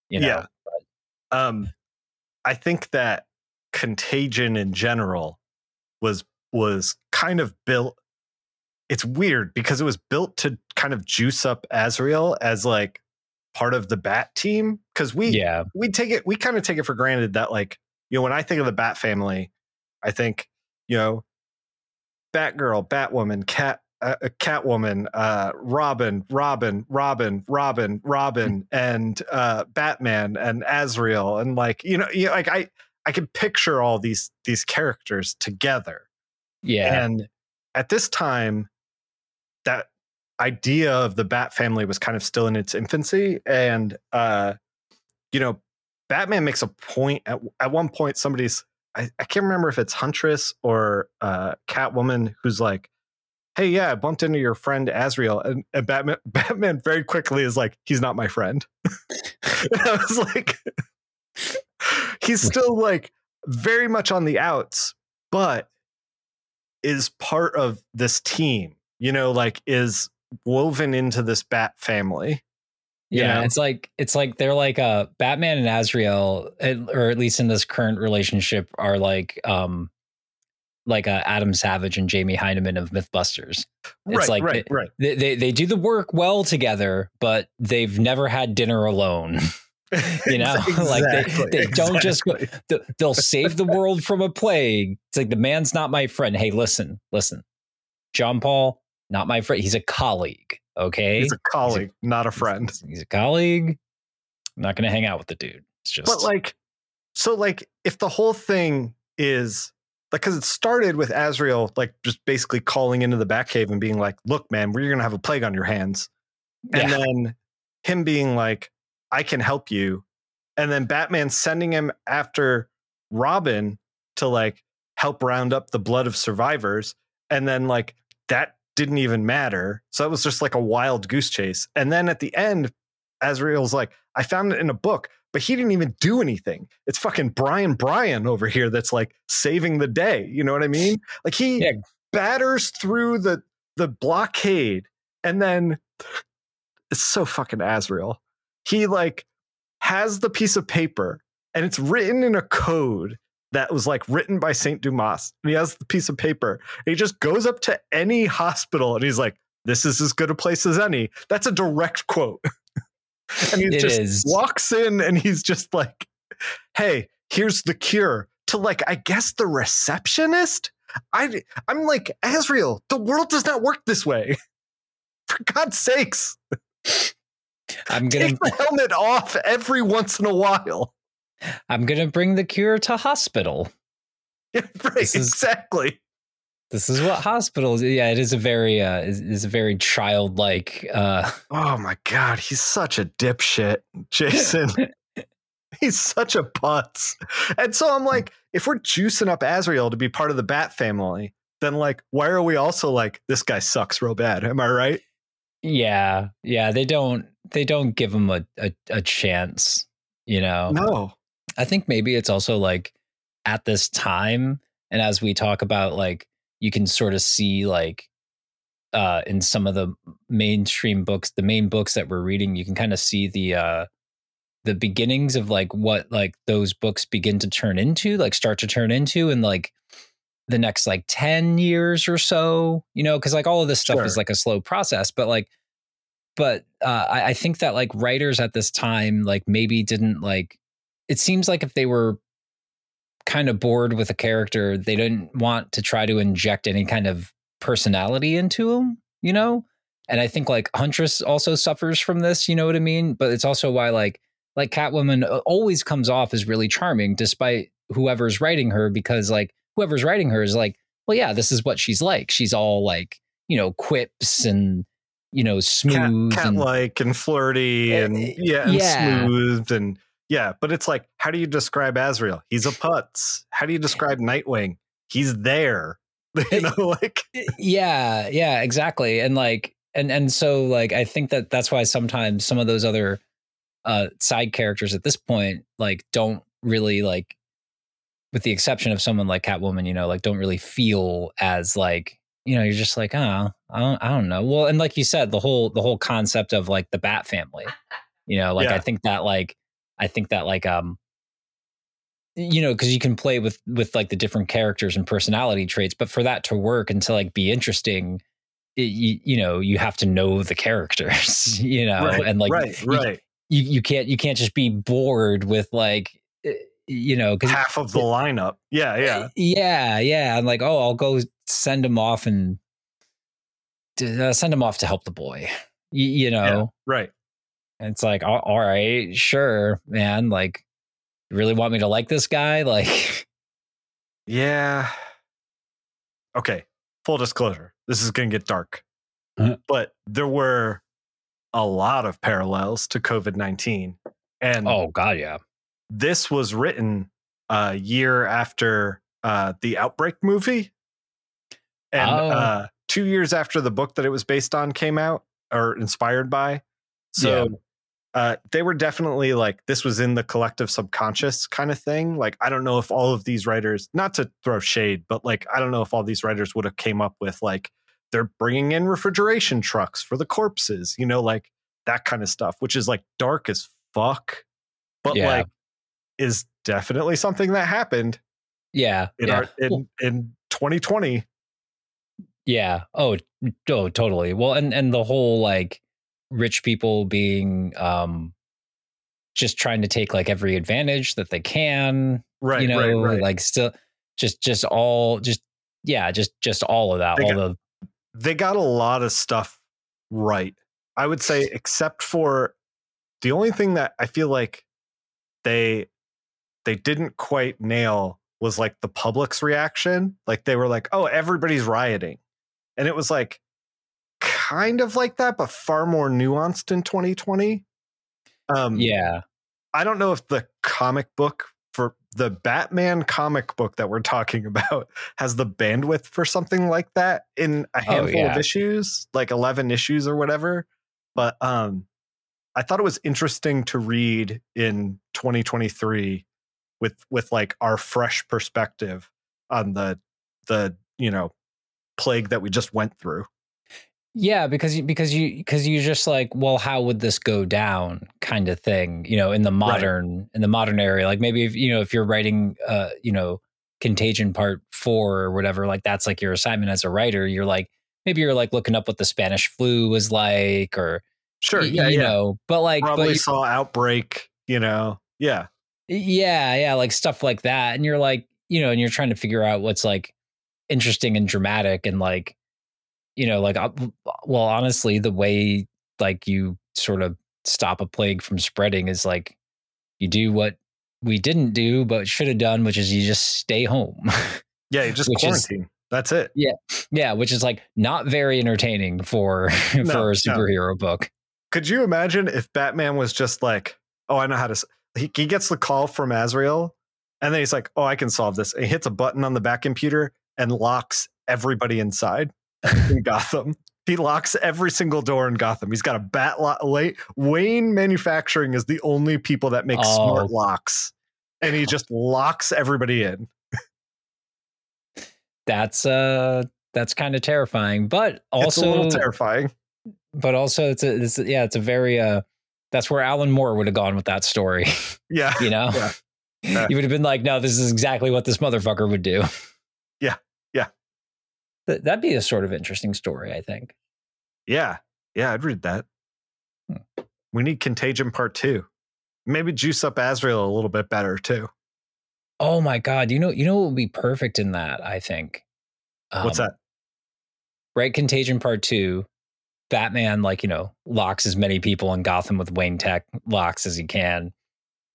You know? Yeah. But, um, I think that Contagion in general was was kind of built. It's weird because it was built to kind of juice up Azrael as like part of the Bat team. Because we yeah we take it we kind of take it for granted that like you know when I think of the Bat family, I think you know Batgirl, Batwoman, Cat uh, Catwoman, uh, Robin, Robin, Robin, Robin, Robin, and uh, Batman and Azrael, and like you know, you know, like I I can picture all these these characters together. Yeah, and at this time, idea of the Bat family was kind of still in its infancy, and uh, you know, Batman makes a point at at one point. Somebody's I, I can't remember if it's Huntress or uh, Catwoman who's like hey, yeah, I bumped into your friend Azrael. And, and Batman, Batman very quickly is like, he's not my friend. I was like, he's still like very much on the outs, but is part of this team, you know, like is woven into this bat family. Yeah, know? it's like it's like they're like uh Batman and Azrael, or at least in this current relationship, are like um like uh, Adam Savage and Jamie Hyneman of MythBusters. It's right, like right, they, right. They, they, they do the work well together, but they've never had dinner alone. you know, exactly, like they, they don't exactly. just they'll save the world from a plague. It's like the man's not my friend. Hey, listen, listen, John Paul, not my friend. He's a colleague. Okay, he's a colleague, he's a, not a friend. He's, he's a colleague. I'm not going to hang out with the dude. It's just, but like, so like, if the whole thing is like because it started with Azrael like just basically calling into the Batcave and being like, "Look, man, we're gonna have a plague on your hands," and yeah. then him being like, "I can help you," and then Batman sending him after Robin to like help round up the blood of survivors. And then like that didn't even matter. So it was just like a wild goose chase. And then at the end, Azrael's like, I found it in a book, but he didn't even do anything. It's fucking Brian Brian over here that's like saving the day. You know what I mean? Like he yeah. batters through the the blockade and then it's so fucking Azrael. He like has the piece of paper and it's written in a code that was like written by Saint Dumas. And he has the piece of paper. he just goes up to any hospital and he's like, "This is as good a place as any." That's a direct quote. and he it just is. walks in and he's just like, "Hey, here's the cure." To like, I guess the receptionist. I I'm like Azrael. The world does not work this way. For God's sakes. I'm gonna take the helmet off every once in a while. I'm gonna bring the cure to hospital. Yeah, right, this is, exactly. This is what hospitals. Yeah, it is a very uh, is, is a very childlike. uh Oh my god, he's such a dipshit, Jason. he's such a putz. And so I'm like, if we're juicing up Azrael to be part of the Bat family, then like, why are we also like this guy sucks real bad? Am I right? Yeah, yeah. They don't they don't give him a, a, a chance, you know. No. I think maybe it's also like at this time, and as we talk about, like you can sort of see like uh in some of the mainstream books, the main books that we're reading, you can kind of see the uh the beginnings of like what like those books begin to turn into, like start to turn into, and like the next like 10 years or so, you know, because like all of this stuff sure. is like a slow process, but like, but uh, I, I think that like writers at this time, like maybe didn't like, it seems like if they were kind of bored with a character, they didn't want to try to inject any kind of personality into him, you know? And I think like Huntress also suffers from this, you know what I mean? But it's also why like, like Catwoman uh, always comes off as really charming despite whoever's writing her because like whoever's writing her is like, well, yeah, this is what she's like. She's all like, you know, quips and you know, smooth, cat, like and, and flirty, eh, and yeah, and yeah. smooth, and yeah. But it's like, how do you describe Azrael? He's a putz. How do you describe Nightwing? He's there. you know, like yeah, yeah, exactly. And like, and and so like, I think that that's why sometimes some of those other uh side characters at this point like don't really like with the exception of someone like Catwoman, you know, like don't really feel as like you know you're just like oh I don't, I don't know well and like you said the whole the whole concept of like the bat family you know like yeah. i think that like i think that like um you know because you can play with with like the different characters and personality traits but for that to work and to like be interesting it, you, you know you have to know the characters you know right, and like right right you, you can't you can't just be bored with like eh, you know, because half of the lineup. Yeah, yeah, yeah, yeah. I'm like, oh, I'll go send him off and uh, send him off to help the boy. Y- you know, yeah, right? And it's like, all, all right, sure, man. Like, you really want me to like this guy? Like, yeah. Okay. Full disclosure: this is going to get dark, uh-huh. but there were a lot of parallels to COVID nineteen. And oh god, yeah this was written a year after uh, the Outbreak movie, and oh. uh, two years after the book that it was based on came out or inspired by. So yeah. Uh, they were definitely like this was in the collective subconscious kind of thing. Like I don't know if all of these writers, not to throw shade, but like I don't know if all these writers would have came up with like they're bringing in refrigeration trucks for the corpses, you know, like that kind of stuff, which is like dark as fuck. But yeah. like is definitely something that happened. Yeah. In yeah. our in, in 2020. Yeah. Oh, oh, totally. Well, and and the whole like rich people being um just trying to take like every advantage that they can. Right. You know, right, right. like still just just all just yeah, just just all of that. They all got, the they got a lot of stuff right. I would say, except for the only thing that I feel like they they didn't quite nail was like the public's reaction. Like they were like, "Oh, everybody's rioting," and it was like kind of like that, but far more nuanced in 2020. Um, yeah, I don't know if the comic book for the Batman comic book that we're talking about has the bandwidth for something like that in a handful yeah. of issues, like 11 issues or whatever. But um I thought it was interesting to read in 2023 with with like our fresh perspective on the the, you know, plague that we just went through. Yeah, because you because you because you just like, well, how would this go down, kind of thing, you know, in the modern in the modern area. Like maybe if you know if you're writing, uh, you know, Contagion Part Four or whatever, like that's like your assignment as a writer. You're like maybe you're like looking up what the Spanish flu was like, or Sure, y- yeah, you yeah. know, but like, Probably but you- saw outbreak, you know. Yeah. yeah, yeah, like stuff like that, and you're like, you know, and you're trying to figure out what's like interesting and dramatic and like you know like uh, well honestly the way like you sort of stop a plague from spreading is like you do what we didn't do but should have done which is you just stay home Yeah, you just Which is- quarantine. That's it. yeah yeah, which is like not very entertaining for No, for a superhero book Could you imagine if Batman was just like, oh, I know how to. He, he gets the call from Azrael, and then he's like, oh, I can solve this. And he hits a button on the back computer and locks everybody inside in Gotham. He locks every single door in Gotham. He's got a bat lock. Wayne Manufacturing is the only people that make Oh. smart locks, and he just locks everybody in. that's uh that's kind of terrifying but it's a also little terrifying. but also it's a it's a, yeah it's a very uh that's where alan moore would have gone with that story Yeah, you know Yeah. Yeah. you would have been like no this is exactly what this motherfucker would do. Th- that'd be a sort of interesting story i think yeah, yeah. I'd read that. Hmm. We need Contagion Part Two. Maybe juice up Azrael a little bit better too. oh my god you know you know what would be perfect in that i think What's Um, that? right contagion part two batman like you know locks as many people in gotham with wayne tech locks as he can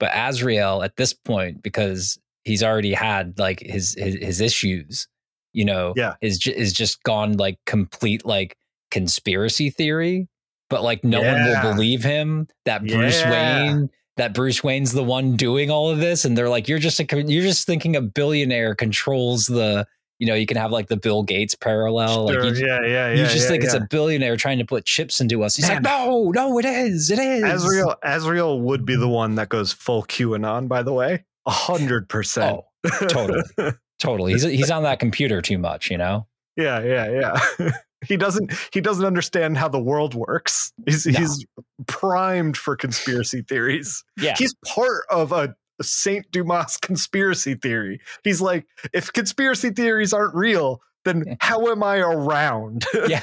but azrael at this point because he's already had like his his, his issues you know Yeah. is ju- is just gone like complete like conspiracy theory but like no one will believe him that bruce Yeah. wayne that bruce wayne's the one doing all of this and they're like you're just a you're just thinking a billionaire controls the you know you can have like the bill gates parallel Sure, like you, yeah, yeah, yeah. you just yeah, think it's a billionaire trying to put chips into us he's like no no it is it is Azrael. Azrael would be the one that goes full QAnon. By the way, a hundred percent. oh totally. totally he's he's on that computer too much you know yeah, yeah, yeah. he doesn't. He doesn't understand how the world works. He's No. he's primed for conspiracy theories. yeah He's part of a Saint Dumas conspiracy theory. He's like, if conspiracy theories aren't real, then how am I around? yeah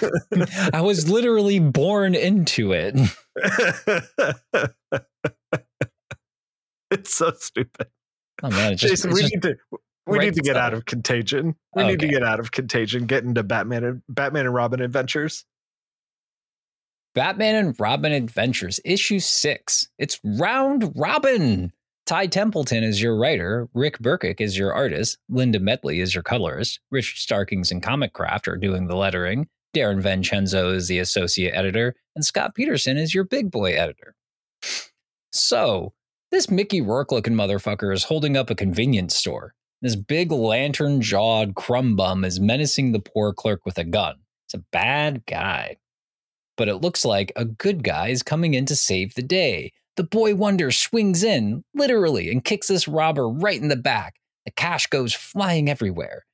i was literally born into it it's so stupid. oh man just, Jason, we just- need to we write need to get out of contagion. We need to get out of contagion, get into Batman and Batman and Robin adventures. Batman and Robin Adventures, issue six. It's Round Robin. Ty Templeton is your writer, Rick Burchett is your artist, Linda Medley is your colorist, Rich Starkings and Comicraft are doing the lettering, Darren Vincenzo is the associate editor, and Scott Peterson is your big boy editor. So, this Mickey Rourke looking motherfucker is holding up a convenience store. This big lantern jawed crumb bum is menacing the poor clerk with a gun. It's a bad guy but it looks like a good guy is coming in to save the day. The boy wonder swings in, literally, and kicks this robber right in the back. The cash goes flying everywhere.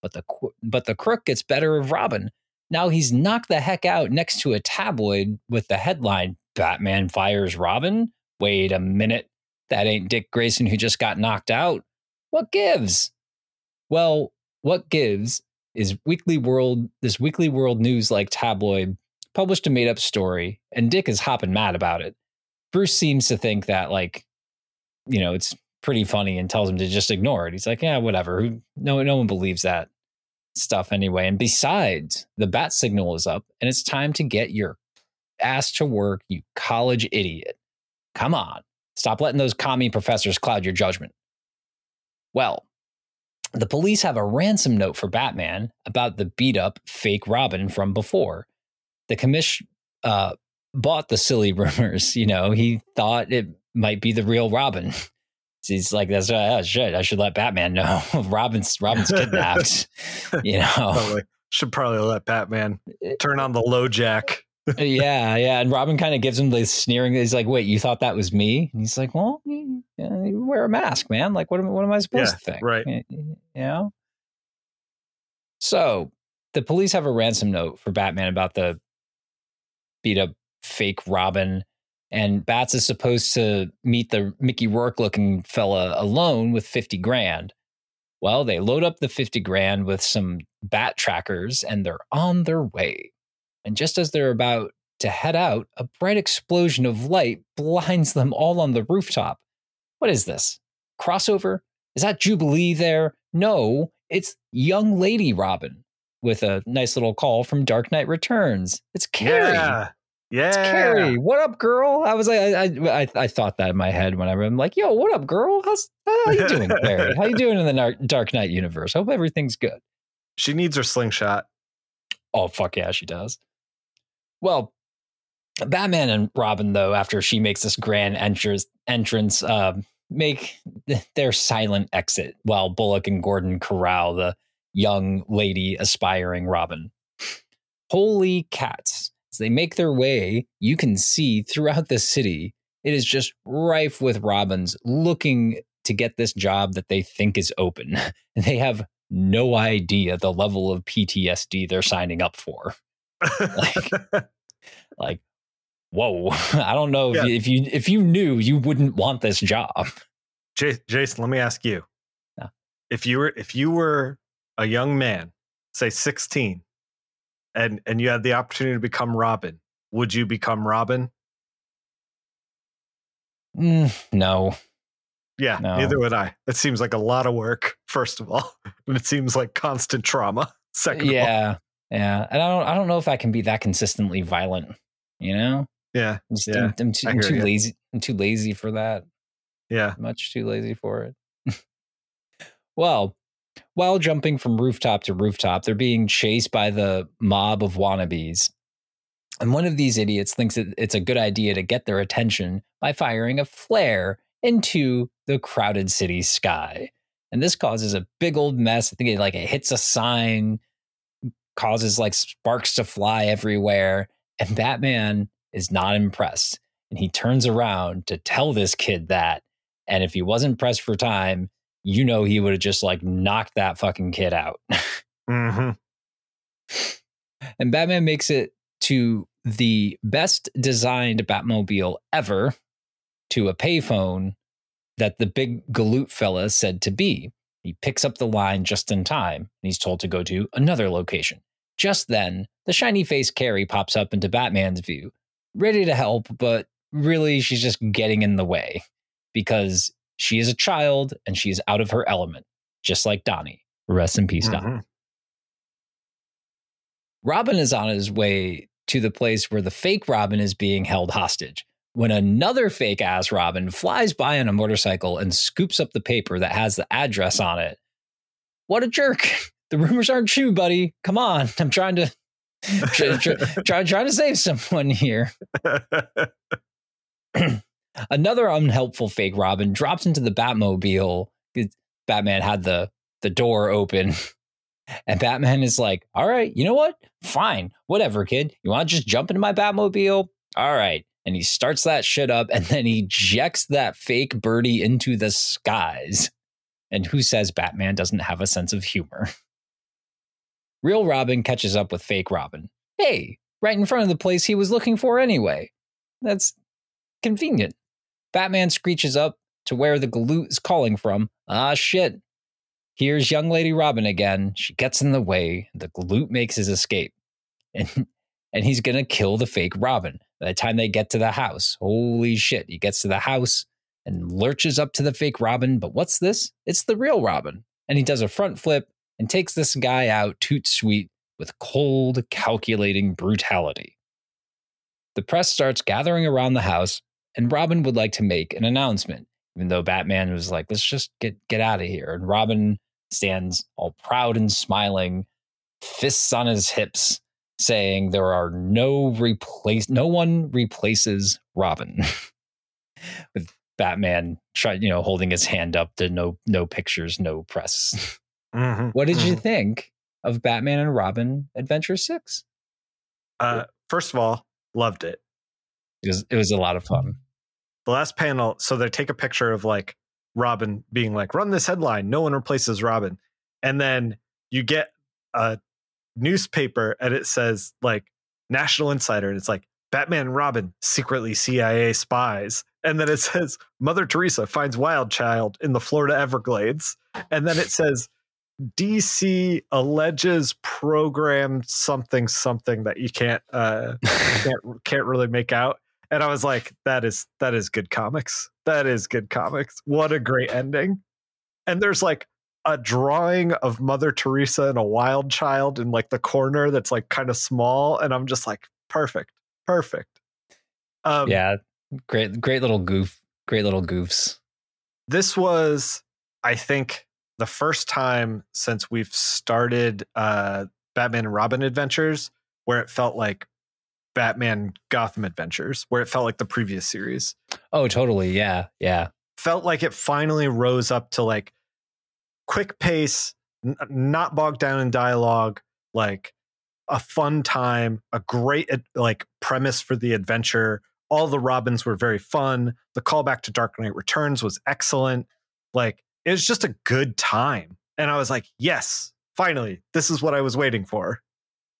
But the but the crook gets better of Robin. Now he's knocked the heck out next to a tabloid with the headline Batman fires Robin. Wait a minute. That ain't Dick Grayson who just got knocked out. What gives? Well, what gives is Weekly World, this Weekly World News like tabloid published a made up story, and Dick is hopping mad about it. Bruce seems to think that, like, you know, it's pretty funny and tells him to just ignore it. He's like, yeah, whatever. No, no one believes that stuff anyway. And besides, the bat signal is up, and it's time to get your ass to work, you college idiot. Come on. Stop letting those commie professors cloud your judgment. Well, the police have a ransom note for Batman about the beat up fake Robin from before the commission uh, bought the silly rumors. You know, he thought it might be the real Robin. he's like, "That's uh, shit. I should let Batman know. Robin's Robin's kidnapped." you know, Probably. Should probably let Batman turn on the low jack. Yeah, yeah. And Robin kind of gives him this sneering. He's like, "Wait, you thought that was me?" And he's like, "Well, you, you wear a mask, man. Like, what am what am I supposed Yeah, to think? right. You know." So the police have a ransom note for Batman about the beat up fake Robin, and Bats is supposed to meet the Mickey Rourke looking fella alone with fifty grand. Well, they load up the 50 grand with some bat trackers and they're on their way. And just as they're about to head out, a bright explosion of light blinds them all on the rooftop. What is this? Crossover? Is that Jubilee there? No, it's Young Lady Robin with a nice little call from Dark Knight Returns. It's Carrie. Yeah. Yeah. It's Carrie. What up, girl? I was like, I, I, I, I thought that in my head whenever I'm like, yo, what up, girl? How's how you doing, Carrie? How you doing in the Dark Knight universe? Hope everything's good. She needs her slingshot. Oh fuck yeah, she does. Well, Batman and Robin, though, after she makes this grand entrance, entrance, um, make th- their silent exit while Bullock and Gordon corral the young lady aspiring Robin. Holy cats! As they make their way, you can see throughout the city, it is just rife with Robins looking to get this job that they think is open. They have no idea the level of PTSD they're signing up for. Like, like, whoa! I don't know if, Yeah. you, if you if you knew, you wouldn't want this job. Jason, let me ask you. If you were if you were a young man, say 16, and and you had the opportunity to become Robin, would you become Robin? Mm, no, Yeah, No. neither would I. It seems like a lot of work, first of all. And it seems like constant trauma. Second of all. yeah, yeah, and I don't I don't know if I can be that consistently violent. You know, Yeah. I'm, just, Yeah, I'm, I'm too, I'm too lazy. I'm too lazy for that. Yeah. much too lazy for it. well, while jumping from rooftop to rooftop, they're being chased by the mob of wannabes. And one of these idiots thinks that it's a good idea to get their attention by firing a flare into the crowded city sky. And this causes a big old mess. I think it like it hits a sign, causes like sparks to fly everywhere. And Batman is not impressed. And he turns around to tell this kid that. And if he wasn't pressed for time, you know he would have just like knocked that fucking kid out. hmm and Batman makes it to the best designed Batmobile ever to a payphone that the big galoot fella said to be. He picks up the line just in time and he's told to go to another location. Just then, the shiny faced Carrie pops up into Batman's view, ready to help, but really she's just getting in the way because she is a child and she's out of her element, just like Donnie. Rest in peace, Donnie. Mhm. Robin is on his way to the place where the fake Robin is being held hostage when another fake ass Robin flies by on a motorcycle and scoops up the paper that has the address on it. What a jerk. The rumors aren't true, buddy. Come on. I'm trying to try, try, try, trying to save someone here. Another unhelpful fake Robin drops into the Batmobile. Batman had the the door open. And Batman is like, all right, you know what? Fine. Whatever, kid. You want to just jump into my Batmobile? All right. And he starts that shit up and then he ejects that fake birdie into the skies. And who says Batman doesn't have a sense of humor? Real Robin catches up with fake Robin. Hey, right in front of the place he was looking for anyway. That's convenient. Batman screeches up to where the galoot is calling from. Ah, shit. Here's young lady Robin again. She gets in the way. The galoot makes his escape. And, and he's going to kill the fake Robin. By the time they get to the house, holy shit, he gets to the house and lurches up to the fake Robin. But what's this? It's the real Robin. And he does a front flip and takes this guy out toot sweet with cold, calculating brutality. The press starts gathering around the house, and Robin would like to make an announcement, even though Batman was like, let's just get, get out of here. And Robin stands all proud and smiling, fists on his hips, saying there are no replace no one replaces Robin. With Batman try, you know, holding his hand up to no no pictures, no press. Mhm, what did you mhm. think of Batman and Robin Adventure Six? Uh, first of all, loved it. It was it was a lot of fun. The last panel, so they take a picture of like Robin being like, "Run this headline: No one replaces Robin," and then you get a newspaper and it says like National Insider, and it's like Batman and Robin secretly CIA spies, and then it says Mother Teresa finds wild child in the Florida Everglades, and then it says DC alleges program something something that you can't uh can't can't really make out. And I was like, that is that is good comics. That is good comics. What a great ending. And there's like a drawing of Mother Teresa and a wild child in like the corner that's like kind of small. And I'm just like, perfect. Perfect. Um yeah, great great little goof, great little goofs. this was, I think, the first time since we've started uh Batman and Robin adventures where it felt like Batman Gotham Adventures, where it felt like the previous series. Oh, totally. Yeah, yeah. felt like it finally rose up to like quick pace, n- not bogged down in dialogue, like a fun time, a great like premise for the adventure. All the Robins were very fun. The callback to Dark Knight Returns was excellent. Like it was just a good time. And I was like, yes, finally, this is what I was waiting for.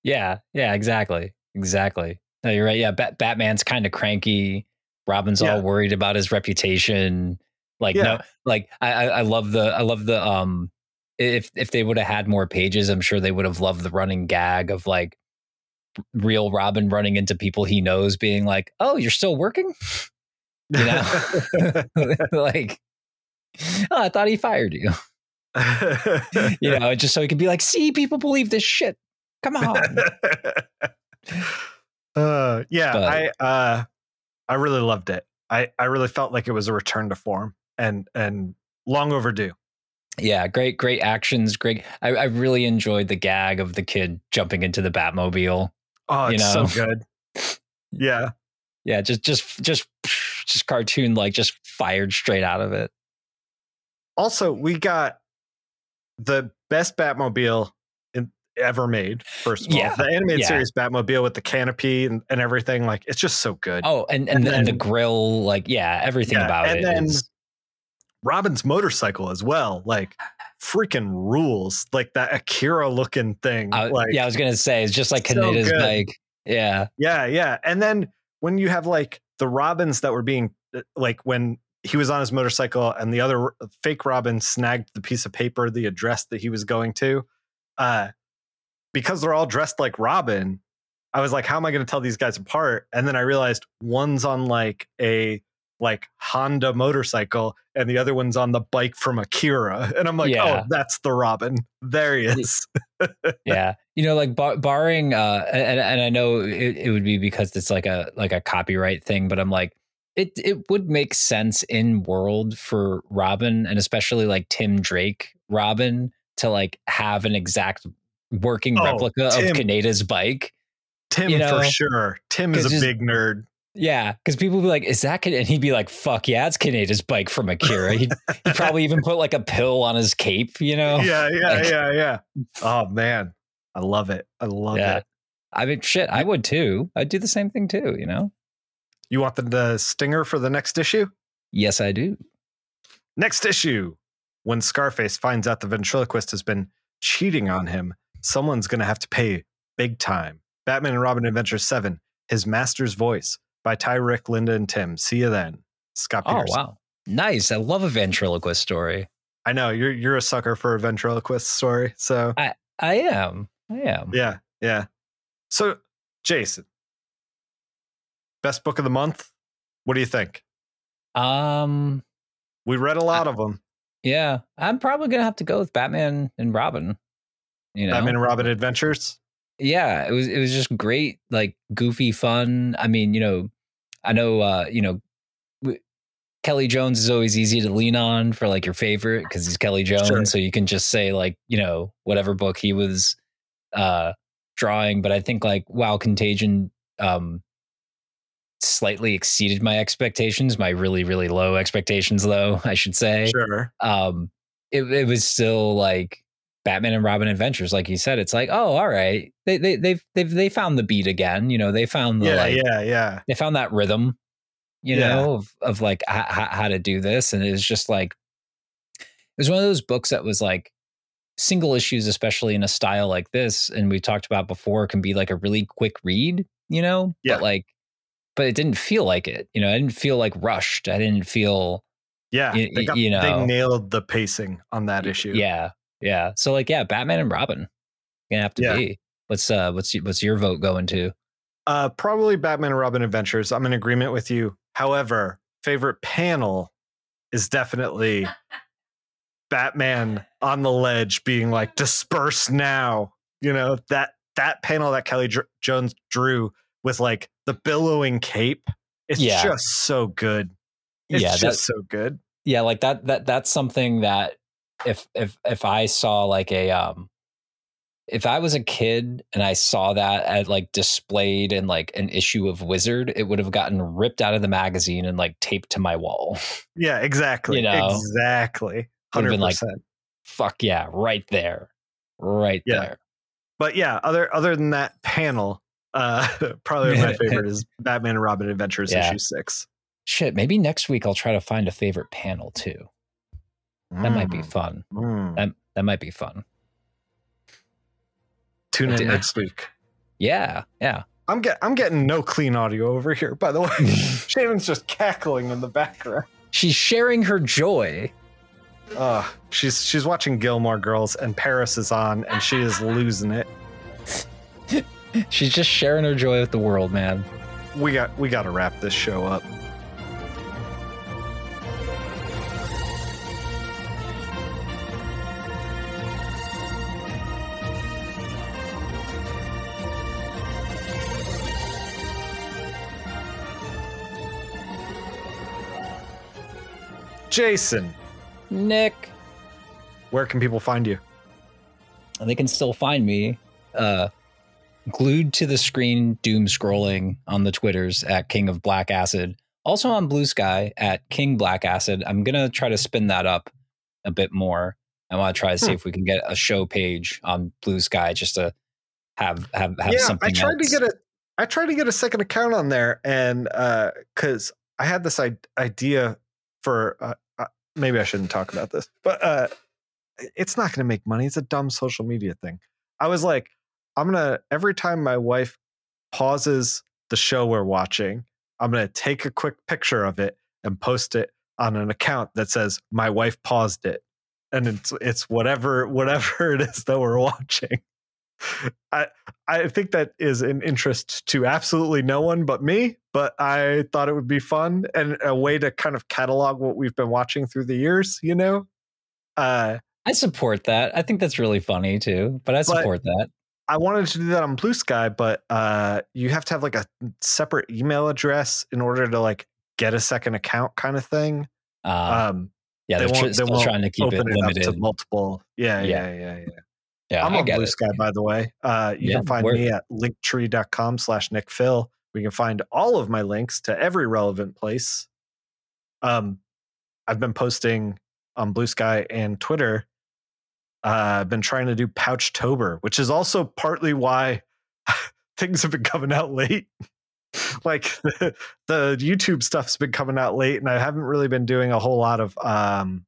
Yeah, yeah, exactly. Exactly. No, you're right. Yeah, Bat- Batman's kind of cranky. Robin's Yeah. all worried about his reputation. Like Yeah. no, like I, I love the I love the um if if they would have had more pages, I'm sure they would have loved the running gag of like real Robin running into people he knows being like, "Oh, you're still working?" You know? like oh, I thought he fired you. You know, just so he could be like, "See, people believe this shit. Come on." uh, yeah, But- I uh, I really loved it. I I really felt like it was a return to form and and long overdue. Yeah, great, great actions. Great. I, I really enjoyed the gag of the kid jumping into the Batmobile. Oh, You it's know? so good. Yeah, Yeah, just, just, just, just cartoon like just fired straight out of it. also we got the best Batmobile in, ever made. First of all, Yeah, the animated yeah. series Batmobile with the canopy and, and everything, like it's just so good. Oh, and and, And the, and the grill, like yeah, everything Yeah, about and it then- is- Robin's motorcycle as well, like freaking rules, like that Akira looking thing. Like yeah, I was gonna say it's just like so Kaneda's good. bike. Yeah, Yeah, yeah. And then when you have like the Robins that were being uh, like when he was on his motorcycle and the other uh, fake Robin snagged the piece of paper, the address that he was going to, uh, because they're all dressed like Robin, I was like, how am I going to tell these guys apart? And then I realized one's on like a like Honda motorcycle and the other one's on the bike from Akira. And I'm like, Yeah. oh, that's the Robin. There he is. yeah. You know, like bar- barring, uh, and and I know it, it would be because it's like a like a copyright thing, but I'm like, it it would make sense in world for Robin and especially like Tim Drake Robin to like have an exact working Oh, replica Tim. of Kaneda's bike. Tim You know, for sure. Tim is a just- big nerd. Yeah, because people be like, "Is that?" Kan-? And he'd be like, "Fuck yeah, it's Kaneda's bike from Akira." He'd, he'd probably even put like a pill on his cape, you know? yeah, yeah, Like- yeah, yeah. Oh man, I love it. I love Yeah. it. I mean, shit, I would too. I'd do the same thing too, you know? You want the, the stinger for the next issue? Yes, I do. Next issue. When Scarface finds out the ventriloquist has been cheating on him, someone's going to have to pay big time. Batman and Robin Adventure 7, His Master's Voice by Ty, Rick, Linda, and Tim. See you then. Scott Oh, wow. Nice. I love a ventriloquist story. I know you're you're a sucker for a ventriloquist story. So I am. I am. yeah, yeah. So Jason, best book of the month. What do you think? Um, We read a lot of them. yeah, I'm probably gonna have to go with Batman and Robin. You know, Batman and Robin Adventures. Yeah, it was it was just great, like goofy fun. I mean, you know, I know, uh, you know, w- Kelley Jones is always easy to lean on for like your favorite because he's Kelley Jones, Sure. so you can just say like, you know, whatever book he was uh drawing. But I think like Wow Contagion um slightly exceeded my expectations, my really really low expectations though, I should say. Sure. Um it, it was still like Batman and Robin Adventures, like you said. It's like, oh, all right, they they they've they've they found the beat again. You know, they found the Yeah, like yeah, yeah. they found that rhythm. You Yeah. know, of, of like h- h- how to do this, and it was just like it was one of those books that was like single issues, especially in a style like this, and we talked about before, can be like a really quick read. You know, Yeah. but like, but it didn't feel like it. You know, I didn't feel like rushed. I didn't feel Yeah, they, got, you they nailed the pacing on that issue. Yeah, yeah. So like, yeah, Batman and Robin gonna have to Yeah. be. What's uh, what's what's your vote going to? Uh, probably Batman and Robin Adventures. I'm in agreement with you. However, favorite panel is definitely Batman on the ledge being like disperse now. You know, that that panel that Kelley Dr- Jones drew with like the billowing cape. It's Yeah. just so good. It's yeah, just so good. yeah, like that that that's something that if if if I saw like a um if I was a kid and I saw that at like displayed in like an issue of Wizard, it would have gotten ripped out of the magazine and like taped to my wall. Yeah, exactly. You know, exactly. Hundred been like- percent. Fuck yeah, right there. Right Yeah. there. but yeah, other other than that panel, uh, probably my favorite is Batman and Robin Adventures Yeah. issue six. Shit, maybe next week I'll try to find a favorite panel too. That might be Mm, fun. mm. That that might be fun. Tune in next week. Yeah, yeah. I'm get I'm getting no clean audio over here. By the way, Shannon's just cackling in the background. She's sharing her joy. Uh, she's she's watching Gilmore Girls, and Paris is on, and she is losing it. She's just sharing her joy with the world, man. We got we got to wrap this show up. Jason, Nick, where can people find you? and they can still find me uh glued to the screen doom scrolling on the twitters at king of black acid also on blue sky at king black acid i'm gonna try to spin that up a bit more i want to try to see Hmm. if we can get a show page on blue sky just to have have have yeah, something I tried else. to get a I tried to get a second account on there, and uh, because I had this I- idea for uh, maybe I shouldn't talk about this, but uh, it's not going to make money. It's a dumb social media thing. I was like, I'm gonna every time my wife pauses the show we're watching, I'm gonna take a quick picture of it and post it on an account that says my wife paused it, and it's it's whatever whatever it is that we're watching. I I think that is an interest to absolutely no one but me, but I thought it would be fun and a way to kind of catalog what we've been watching through the years, you know? Uh i support that i think that's really funny too but i support that I wanted to do that on Blue Sky, but uh you have to have like a separate email address in order to like get a second account kind of thing. uh, Um yeah they they're tr- still trying to keep it open it, limited to multiple. Yeah, Yeah. yeah, yeah, yeah. Yeah I'm I get Blue it. Sky, by the way. Uh, you Yeah, can find me at linktree.com slash nickfil. We can find all of my links to every relevant place. Um, I've been posting on Blue Sky and Twitter. Uh, I've been trying to do Pouchtober, which is also partly why things have been coming out late. like the, the YouTube stuff's been coming out late, and I haven't really been doing a whole lot of um,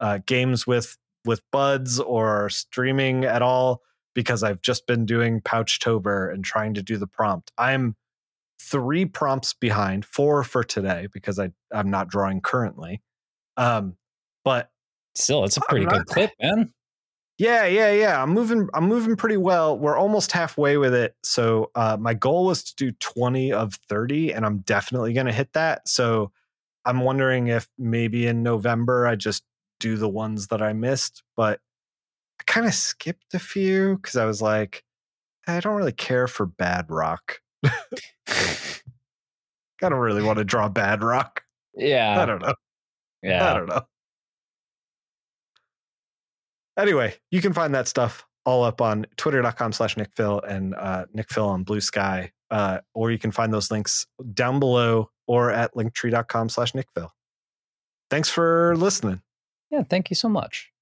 uh, games with with buds or streaming at all because I've just been doing Pouchtober and trying to do the prompt. I'm three prompts behind, four for today because I I'm not drawing currently. Um, but still it's a pretty I'm good not- clip man yeah, yeah, yeah. I'm moving. I'm moving pretty well. We're almost halfway with it. So uh, my goal was to do 20 of 30, and I'm definitely going to hit that. So I'm wondering if maybe in November I just do the ones that I missed, but I kind of skipped a few because I was like, I don't really care for Badrock. I don't really want to draw Badrock. Yeah. I don't know. Yeah. I don't know. Anyway, you can find that stuff all up on twitter.com slash nickfil and uh, nickfil on blue sky. Uh, or you can find those links down below or at linktree.com slash nickfil. Thanks for listening. Yeah, thank you so much.